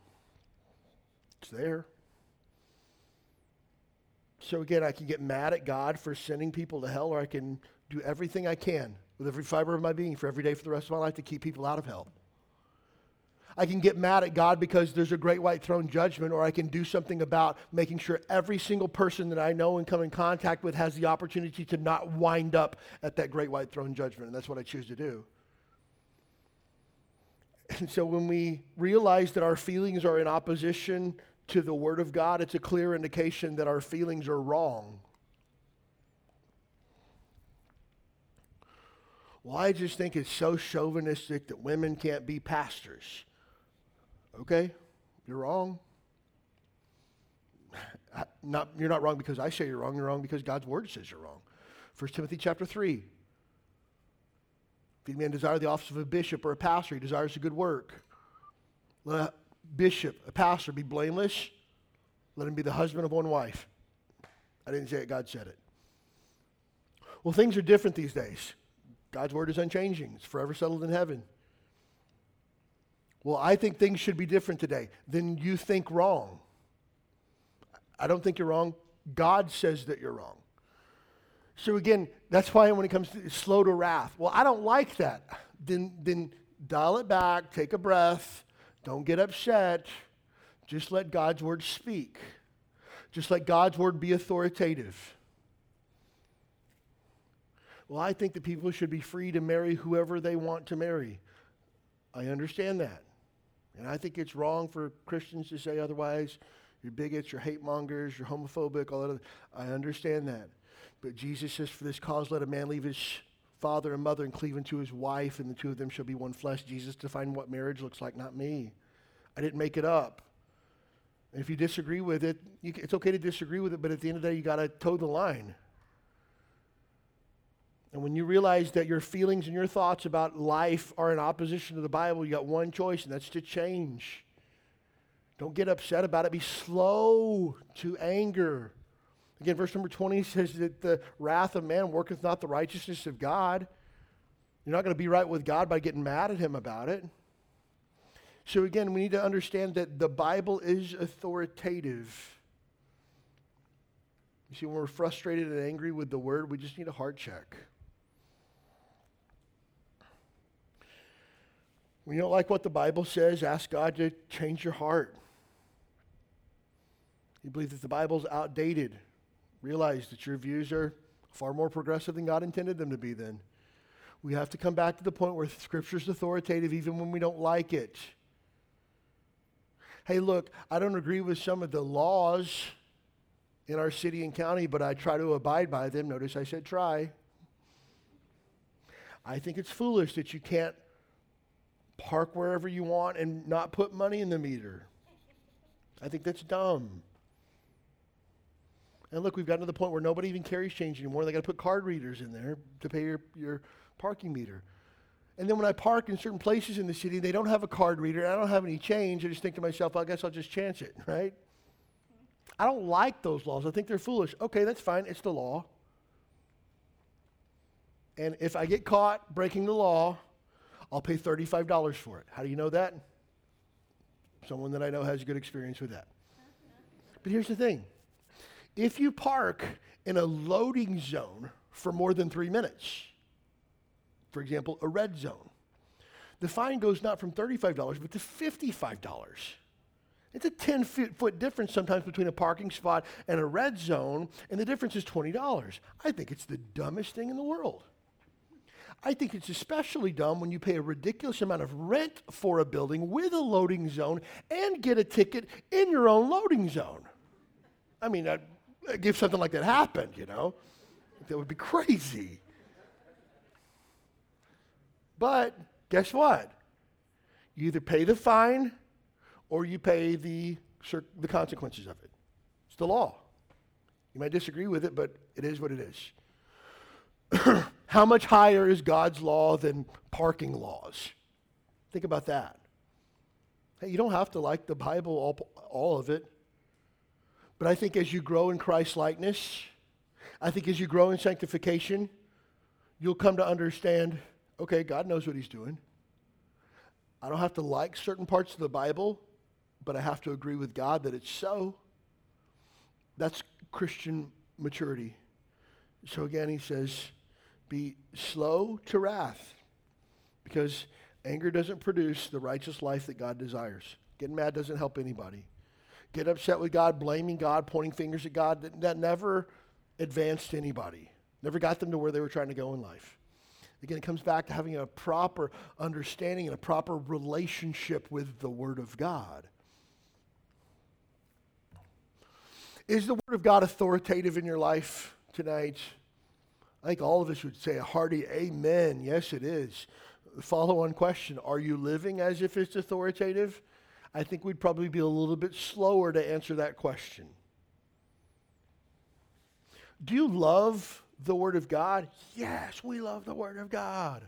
It's there. So again, I can get mad at God for sending people to hell, or I can do everything I can with every fiber of my being for every day for the rest of my life to keep people out of hell. I can get mad at God because there's a great white throne judgment, or I can do something about making sure every single person that I know and come in contact with has the opportunity to not wind up at that great white throne judgment. And that's what I choose to do. And so when we realize that our feelings are in opposition to the Word of God, it's a clear indication that our feelings are wrong. Well, I just think it's so chauvinistic that women can't be pastors. Okay, you're wrong. Not, you're not wrong because I say you're wrong. You're wrong because God's word says you're wrong. 1 Timothy chapter 3. If any man desire the office of a bishop or a pastor, he desires a good work. Let a bishop, a pastor, be blameless. Let him be the husband of one wife. I didn't say it, God said it. Well, things are different these days. God's word is unchanging, it's forever settled in heaven. Well, I think things should be different today. Then you think wrong. I don't think you're wrong. God says that you're wrong. So again, that's why when it comes to slow to wrath, well, I don't like that. Then, then dial it back, take a breath, don't get upset. Just let God's word speak. Just let God's word be authoritative. Well, I think that people should be free to marry whoever they want to marry. I understand that. And I think it's wrong for Christians to say otherwise. You're bigots, you're hate mongers, you're homophobic, all that. I understand that. But Jesus says, For this cause, let a man leave his father and mother and cleave unto his wife, and the two of them shall be one flesh. Jesus defined what marriage looks like, not me. I didn't make it up. And if you disagree with it, you, it's okay to disagree with it, but at the end of the day, you got to toe the line. And when you realize that your feelings and your thoughts about life are in opposition to the Bible, you got one choice, and that's to change. Don't get upset about it. Be slow to anger. Again, verse number 20 says that the wrath of man worketh not the righteousness of God. You're not going to be right with God by getting mad at him about it. So, again, we need to understand that the Bible is authoritative. You see, when we're frustrated and angry with the word, we just need a heart check. When you don't like what the Bible says, ask God to change your heart. You believe that the Bible's outdated, realize that your views are far more progressive than God intended them to be then. We have to come back to the point where Scripture's authoritative even when we don't like it. Hey, look, I don't agree with some of the laws in our city and county, but I try to abide by them. Notice I said try. I think it's foolish that you can't park wherever you want and not put money in the meter. I think that's dumb. And look, we've gotten to the point where nobody even carries change anymore. They got to put card readers in there to pay your, your parking meter. And then when I park in certain places in the city, they don't have a card reader, I don't have any change. I just think to myself, I guess I'll just chance it, right? I don't like those laws. I think they're foolish. Okay, that's fine. It's the law. And if I get caught breaking the law, I'll pay $35 for it. How do you know that? Someone that I know has a good experience with that. But here's the thing if you park in a loading zone for more than three minutes, for example, a red zone, the fine goes not from $35 but to $55. It's a 10 foot difference sometimes between a parking spot and a red zone, and the difference is $20. I think it's the dumbest thing in the world. I think it's especially dumb when you pay a ridiculous amount of rent for a building with a loading zone and get a ticket in your own loading zone. I mean, if something like that happened, you know, that would be crazy. But guess what? You either pay the fine or you pay the, the consequences of it. It's the law. You might disagree with it, but it is what it is. How much higher is God's law than parking laws? Think about that. Hey, you don't have to like the Bible, all, all of it. But I think as you grow in Christ likeness, I think as you grow in sanctification, you'll come to understand okay, God knows what He's doing. I don't have to like certain parts of the Bible, but I have to agree with God that it's so. That's Christian maturity. So again, he says, be slow to wrath because anger doesn't produce the righteous life that God desires. Getting mad doesn't help anybody. Get upset with God, blaming God, pointing fingers at God, that, never advanced anybody, never got them to where they were trying to go in life. Again, it comes back to having a proper understanding and a proper relationship with the Word of God. Is the Word of God authoritative in your life tonight? I think all of us would say a hearty amen. Yes, it is. Follow on question Are you living as if it's authoritative? I think we'd probably be a little bit slower to answer that question. Do you love the Word of God? Yes, we love the Word of God.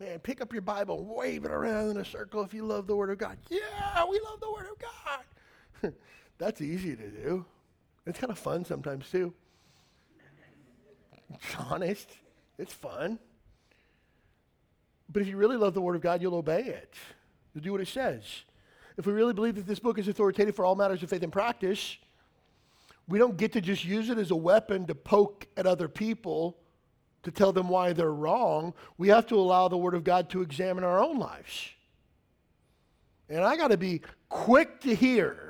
Man, pick up your Bible, wave it around in a circle if you love the Word of God. Yeah, we love the Word of God. That's easy to do. It's kind of fun sometimes too. It's honest. It's fun. But if you really love the Word of God, you'll obey it. You'll do what it says. If we really believe that this book is authoritative for all matters of faith and practice, we don't get to just use it as a weapon to poke at other people to tell them why they're wrong. We have to allow the Word of God to examine our own lives. And I got to be quick to hear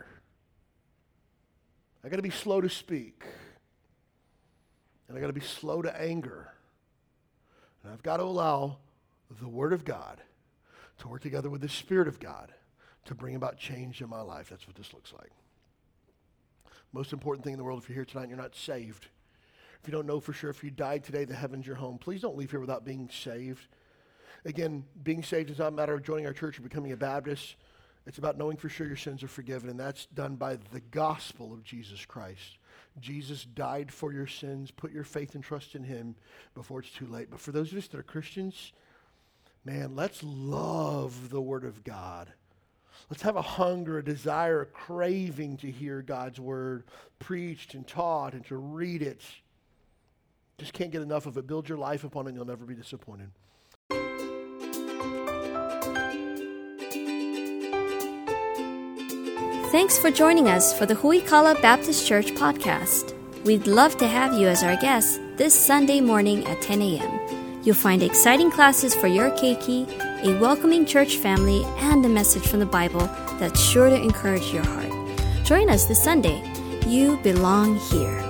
I got to be slow to speak. And I got to be slow to anger. And I've got to allow the Word of God to work together with the Spirit of God to bring about change in my life. That's what this looks like. Most important thing in the world, if you're here tonight and you're not saved, if you don't know for sure if you died today, the heaven's your home, please don't leave here without being saved. Again, being saved is not a matter of joining our church or becoming a Baptist. It's about knowing for sure your sins are forgiven, and that's done by the gospel of Jesus Christ. Jesus died for your sins. Put your faith and trust in him before it's too late. But for those of us that are Christians, man, let's love the Word of God. Let's have a hunger, a desire, a craving to hear God's Word preached and taught and to read it. Just can't get enough of it. Build your life upon it, and you'll never be disappointed. Thanks for joining us for the Huikala Baptist Church podcast. We'd love to have you as our guest this Sunday morning at 10 a.m. You'll find exciting classes for your keiki, a welcoming church family, and a message from the Bible that's sure to encourage your heart. Join us this Sunday. You belong here.